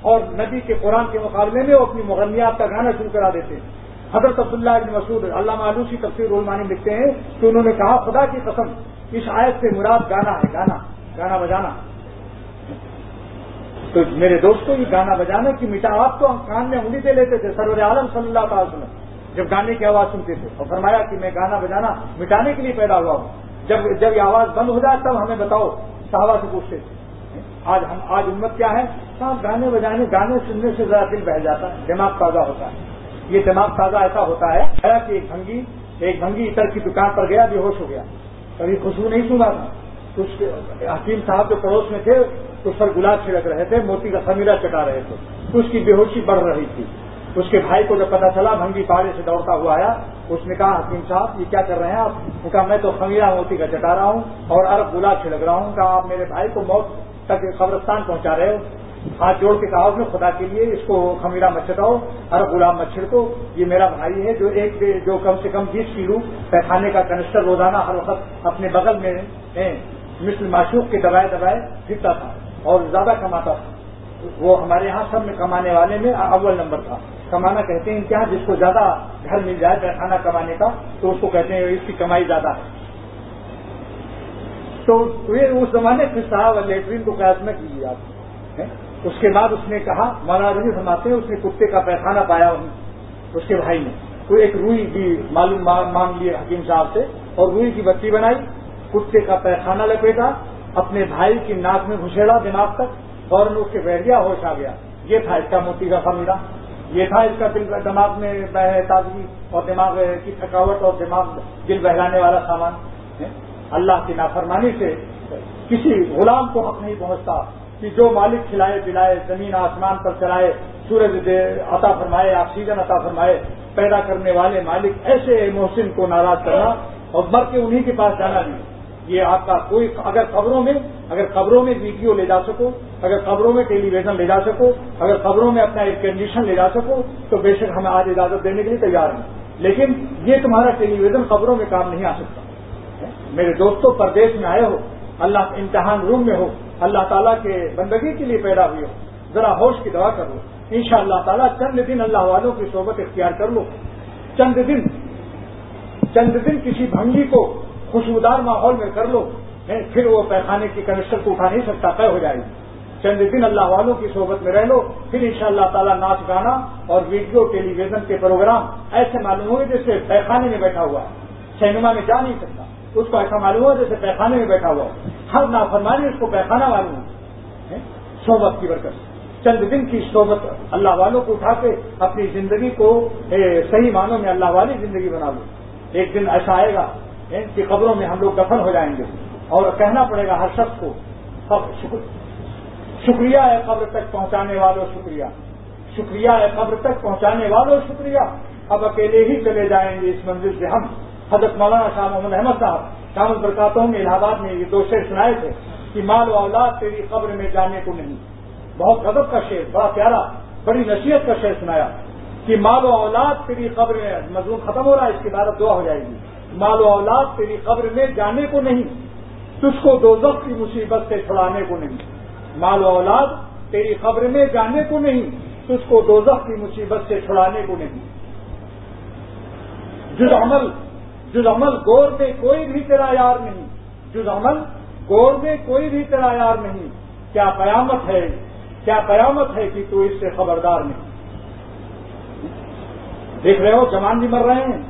اور نبی کے قرآن کے مقابلے میں وہ اپنی مغنیات کا گانا شروع کرا دیتے ہیں۔ حضرت عبداللہ ابن مسعود اللہ معلوسی تفسیر علمانی لکھتے ہیں کہ انہوں نے کہا، خدا کی قسم، اس آیت سے مراد گانا ہے، گانا گانا بجانا۔ تو میرے دوستوں یہ گانا بجانا کی مٹا آپ تو کان میں انگلی دے لیتے تھے، سرور عالم صلی اللہ تعالی وسلم، جب گانے کی آواز سنتے تھے۔ اور فرمایا کہ میں گانا بجانا مٹانے کے لیے پیدا ہوا ہوں۔ جب جب یہ آواز بند ہو جائے تب ہمیں بتاؤ، صحابہ سے پوچھتے تھے۔ آج ہم، آج امت کیا ہے؟ صاحب، گانے بجانے، گانے سننے سے ذرا دل بہ جاتا ہے، دماغ تازہ ہوتا ہے۔ یہ دماغ تازہ ایسا ہوتا ہے کہ ایک بھنگی ایک بھنگی اتر کی دکان پر گیا، بے ہوش ہو گیا۔ کبھی خوشبو نہیں سنا تھا؟ کچھ حکیم صاحب جو پڑوس میں تھے، اس پر گلاب چھڑک رہے تھے، موتی کا خمیرہ چٹا رہے تھے۔ اس کی بے ہوشی بڑھ رہی تھی۔ اس کے بھائی کو جب پتا چلا، بھنگی پہاڑی سے دوڑتا ہوا آیا۔ اس نے کہا، حکیم صاحب، یہ کیا کر رہے ہیں آپ؟ نے کہا، میں تو خمیرہ موتی کا چٹا رہا ہوں اور ارب گلاب چھڑک رہا ہوں۔ کہا، آپ میرے بھائی کو موت تک قبرستان پہنچا رہے ہو۔ ہاتھ جوڑ کے کہا اس نے خدا کے لیے اس کو خمیرہ مت چھٹاؤ ارب گلاب مچھر کو یہ میرا بھائی ہے، جو ایک جو کم سے کم بیس کلو پیخانے کا کنسٹر روزانہ ہر وقت اپنے بغل میں مثل معشوق کے دبائے دبائے پھرتا تھا اور زیادہ کماتا تھا۔ وہ ہمارے یہاں سب میں کمانے والے میں اول نمبر تھا۔ کمانا کہتے ہیں کیا جس کو زیادہ گھر مل جائے پیخانہ کمانے کا، تو اس کو کہتے ہیں اس کی کمائی زیادہ ہے۔ تو اس زمانے میں صاحب لیٹرین کو قیاس نہ کیجیے آپ اس کے بعد اس نے کہا، مولانا فرماتے ہیں، اس نے کتے کا پیخانہ پایا وہیں، اس کے بھائی نے۔ کوئی ایک روئی کی معلوم مانگ لیے حکیم صاحب سے اور روئی کی بتی بنائی۔ کتے کا پیخانہ لپیٹا، اپنے بھائی کی ناک میں گھسیڑا دماغ تک، فوراً اس کے بیٹھ گیا ہوش آ گیا۔ یہ تھا اس کا موتی کا خمیرہ۔ یہ تھا اس کا دل دماغ میں تازگی اور دماغ کی تھکاوٹ اور دماغ دل بہلانے والا سامان۔ اللہ کی نافرمانی سے کسی غلام کو حق نہیں پہنچتا کہ جو مالک کھلائے، پلائے، زمین، آسمان پر چلائے، سورج عطا فرمائے، آکسیجن عطا فرمائے، پیدا کرنے والے مالک ایسے محسن کو ناراض کرنا اور مر کے انہیں کے پاس جانا نہیں۔ یہ آپ کا کوئی اگر خبروں میں اگر خبروں میں ویڈیو لے جا سکو، اگر خبروں میں ٹیلی ویژن لے جا سکو، اگر خبروں میں اپنا ایک کنڈیشن لے جا سکو، تو بے شک ہمیں آج اجازت دینے کے لیے تیار ہیں۔ لیکن یہ تمہارا ٹیلی ویژن خبروں میں کام نہیں آ سکتا۔ میرے دوستوں پردیش میں آئے ہو، اللہ امتحان روم میں ہو، اللہ تعالیٰ کے بندگی کے لیے پیدا ہوئی ہو، ذرا ہوش کی دعا کر لو ان شاء اللہ تعالیٰ چند دن اللہ والوں کی صحبت اختیار کر لو۔ چند دن چند دن کسی بھنگی کو خوشبودار ماحول میں کر لو پھر وہ پیخانے کی کنسٹر کو اٹھا نہیں سکتا، طے ہو جائے گی۔ چند دن اللہ والوں کی صحبت میں رہ لو، پھر ان شاء اللہ تعالیٰ ناچ گانا اور ویڈیو ٹیلی ویژن کے پروگرام ایسے معلوم ہوئے جیسے پیخانے میں بیٹھا ہوا۔ ہے سینما میں جا نہیں سکتا، اس کو ایسا معلوم ہوا جیسے پیخانے میں بیٹھا ہوا۔ ہر نافرمانی اس کو پیخانہ معلوم ہو صحبت کی برکت چند دن کی صحبت اللہ والوں کو اٹھا کے اپنی زندگی کو صحیح معنوں میں اللہ والی زندگی بنا لو۔ ایک دن ایسا آئے گا کہ قبروں میں ہم لوگ دفن ہو جائیں گے اور کہنا پڑے گا ہر شخص کو شکریہ ہے قبر تک پہنچانے والوں شکریہ۔ شکریہ ہے قبر تک پہنچانے والوں شکریہ۔ اب اکیلے ہی چلے جائیں گے اس منزل سے۔ ہم حضرت مولانا شاہ محمد احمد صاحب شامل برکاتوں میں الہ آباد میں یہ دو شعر سنائے تھے کہ مال و اولاد تیری قبر میں جانے کو نہیں۔ بہت ادب کا شعر، بڑا پیارا، بڑی نصیحت کا شعر سنایا کہ مال و اولاد تیری قبر میں مضمون ختم ہو رہا ہے، اس کے بعد دعا ہو جائے گی۔ مال و اولاد تیری قبر میں جانے کو نہیں، تجھ کو دو کی مصیبت سے چھڑانے کو نہیں۔ مال و اولاد تیری قبر میں جانے کو نہیں، تجھ کو دو کی مصیبت سے چھڑانے کو نہیں۔ جز عمل جز عمل گور میں کوئی بھی تیرا یار نہیں۔ جز عمل گور میں کوئی بھی تیرا یار نہیں۔ کیا قیامت ہے، کیا قیامت ہے کہ تو اس سے خبردار نہیں۔ دیکھ رہے ہو، جوان بھی مر رہے ہیں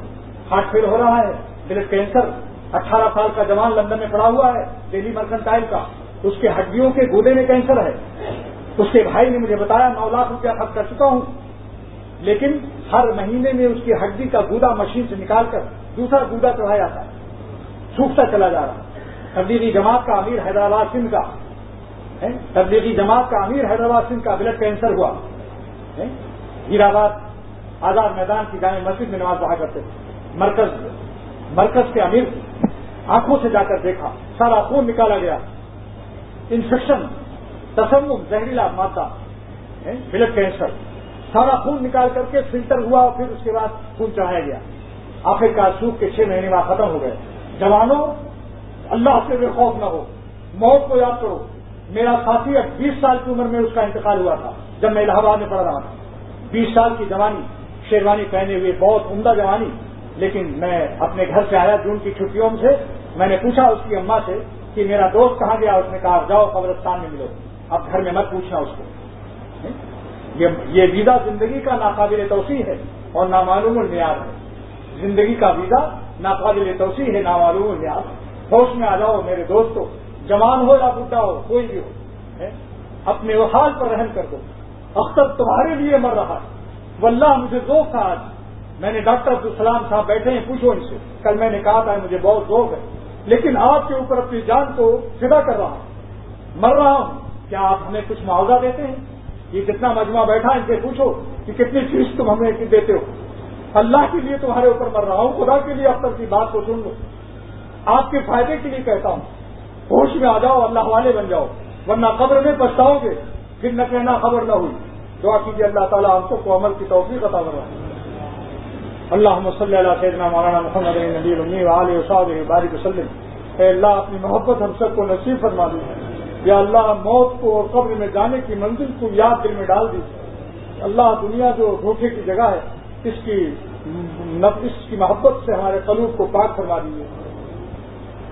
ہارٹ فیل ہو رہا ہے۔ بلڈ کینسر اٹھارہ سال کا جوان لندن میں پڑا ہوا ہے، دہلی مرکنٹائل کا۔ اس کے ہڈیوں کے گودے میں کینسر ہے۔ اس کے بھائی نے مجھے بتایا نو لاکھ روپیہ خرچ کر چکا ہوں۔ لیکن ہر مہینے میں اس کی ہڈی کا گودا مشین سے نکال کر دوسرا گودا چڑھایا جاتا ہے سوکھتا چلا جا رہا۔ تبدیلی جماعت کا امیر حیدرآباد سندھ کا۔ تبلیغی جماعت کا امیر حیدرآباد سنگھ کا بلڈ کینسر ہوا۔ ہیرآباد آزاد میدان کی جامع مسجد میں نماز پڑھا کرتے تھے۔ مرکز مرکز کے امیر کو آنکھوں سے جا کر دیکھا، سارا خون نکالا گیا۔ انفیکشن تسم زہریلا مادہ بلڈ کینسر، سارا خون نکال کر کے فلٹر ہوا اور پھر اس کے بعد خون چڑھایا گیا۔ آخر کا سوکھ کے چھ مہینے بعد ختم ہو گئے۔ جوانوں، اللہ سے بے خوف نہ ہو۔ موت کو یاد کرو۔ میرا ساتھی اب بیس سال کی عمر میں اس کا انتقال ہوا تھا، جب میں الہ آباد میں پڑھ رہا تھا۔ بیس سال کی جوانی، شیروانی پہنے ہوئے بہت عمدہ جوانی۔ لیکن میں اپنے گھر سے آیا جون کی چھٹیوں سے، میں نے پوچھا اس کی اما سے کہ میرا دوست کہاں گیا؟ اس نے کہا جاؤ، قبرستان میں ملو۔ اب گھر میں مت پوچھنا اس کو۔ یہ ویزا زندگی کا ناقابل توسیع ہے اور نامعلوم المیاد ہے۔ زندگی کا ویزا ناقابل توسیع ہے، نامعلوم المیاد۔ ہوش میں آ جاؤ میرے دوستوں جوان ہو یا بڈھا ہو، کوئی بھی ہو اپنے حال پر رحم کر دو۔ اختر تمہارے لیے مر رہا ہے۔ واللہ مجھے ذوق تھا آج۔ میں نے ڈاکٹر عبدالسلام صاحب بیٹھے ہیں، پوچھو ان سے۔ کل میں نے کہا تھا، مجھے بہت ذوق ہے۔ لیکن آپ کے اوپر اپنی جان کو فدا کر رہا ہوں۔ مر رہا ہوں۔ کیا آپ ہمیں کچھ معاوضہ دیتے ہیں؟ یہ جتنا مجموعہ بیٹھا ان سے پوچھو کہ کتنی فیس تم ہمیں دیتے ہو۔ اللہ کے لیے تمہارے اوپر مر رہا ہوں، خدا کے لیے اب تک کی بات کو سن لو۔ آپ کے فائدے کے لیے کہتا ہوں۔ ہوش میں آ جاؤ، اللہ والے بن جاؤ۔ ورنہ قبر میں پچھتاؤ گے۔ پھر نہ کہنا خبر نہ ہوئی۔ دعا کیجیے اللہ تعالیٰ ہم کو عمل کی توفیق عطا کر رہا اللہ صلی اللہ سیدنا مولانا محمد نبی امی علیہ صاحب بارک وسلم۔ اے اللہ، اپنی محبت ہم سب کو نصیب فرما دی یا اللہ، موت کو اور قبر میں جانے کی منزل کو یاد دل میں ڈال دی اللہ، دنیا جو دھوکے کی جگہ ہے، اس کی اس کی محبت سے ہمارے قلوب کو پاک فرما دیجیے۔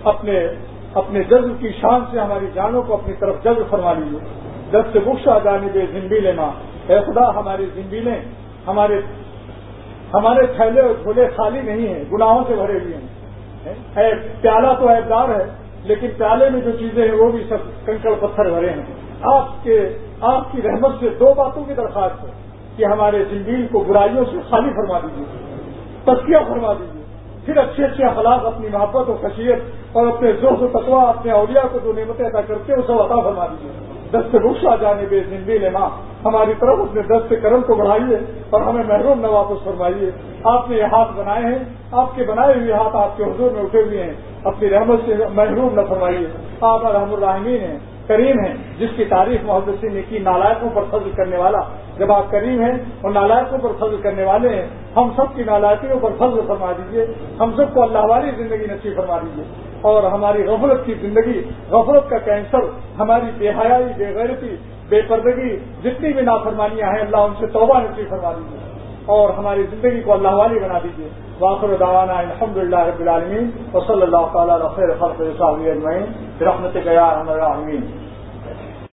اپنے اپنے جذب کی شان سے ہماری جانوں کو اپنی طرف جذب فرما لیجیے جب سے بخش آ جانے دے زمبیلے ماں۔ اے خدا، ہماری زمبیلیں ہمارے ہمارے تھیلے اور جھولے خالی نہیں ہیں، گناہوں سے بھرے ہوئے ہیں۔ اے پیالہ تو ایبدار ہے، لیکن پیالے میں جو چیزیں ہیں وہ بھی سب کنکڑ پتھر بھرے ہیں۔ آپ کے، آپ کی رحمت سے دو باتوں کی درخواست ہے کہ ہمارے زندگی کو برائیوں سے خالی فرما دیجیے تسکیہ فرما دیجیے پھر اچھے اچھے اخلاق، اپنی محبت و خشیت اور اپنے ذوق و تقوا اپنے اولیاء کو جو نعمتیں ادا کرتے ہیں اسے عطا فرما دیجیے دست رخصا جانے بے زندگی لینا ہماری طرف اپنے دست کرم کو بڑھائیے اور ہمیں محروم نہ واپس فرمائیے۔ آپ نے یہ ہاتھ بنائے ہیں، آپ کے بنائے ہوئے ہاتھ آپ کے حضور میں اٹھے ہوئے ہیں۔ اپنی رحمت سے محروم نہ فرمائیے۔ آپ الحمد الرحمین ہیں۔ کریم ہیں، جس کی تعریف محدثی نے کی نالائقوں پر فضل کرنے والا جب آپ کریم ہیں اور نالائقوں پر فضل کرنے والے ہیں، ہم سب کی نالائقیوں پر فضل فرما دیجیے ہم سب کو اللہ والی زندگی نصیب فرما دیجیے اور ہماری غفلت کی زندگی، غفلت کا کینسر، ہماری بے حیائی، بے غیرتی، بے پردگی، جتنی بھی نافرمانیاں ہیں، اللہ ان سے توبہ نصیب فرما دیجیے اور ہماری زندگی کو اللہ والی بنا دیجیے واخر دعوانا الحمد للہ رب العالمین، وصلی صلی اللہ تعالیٰ خیر خلق اجمعین رحمت گیا الرحمین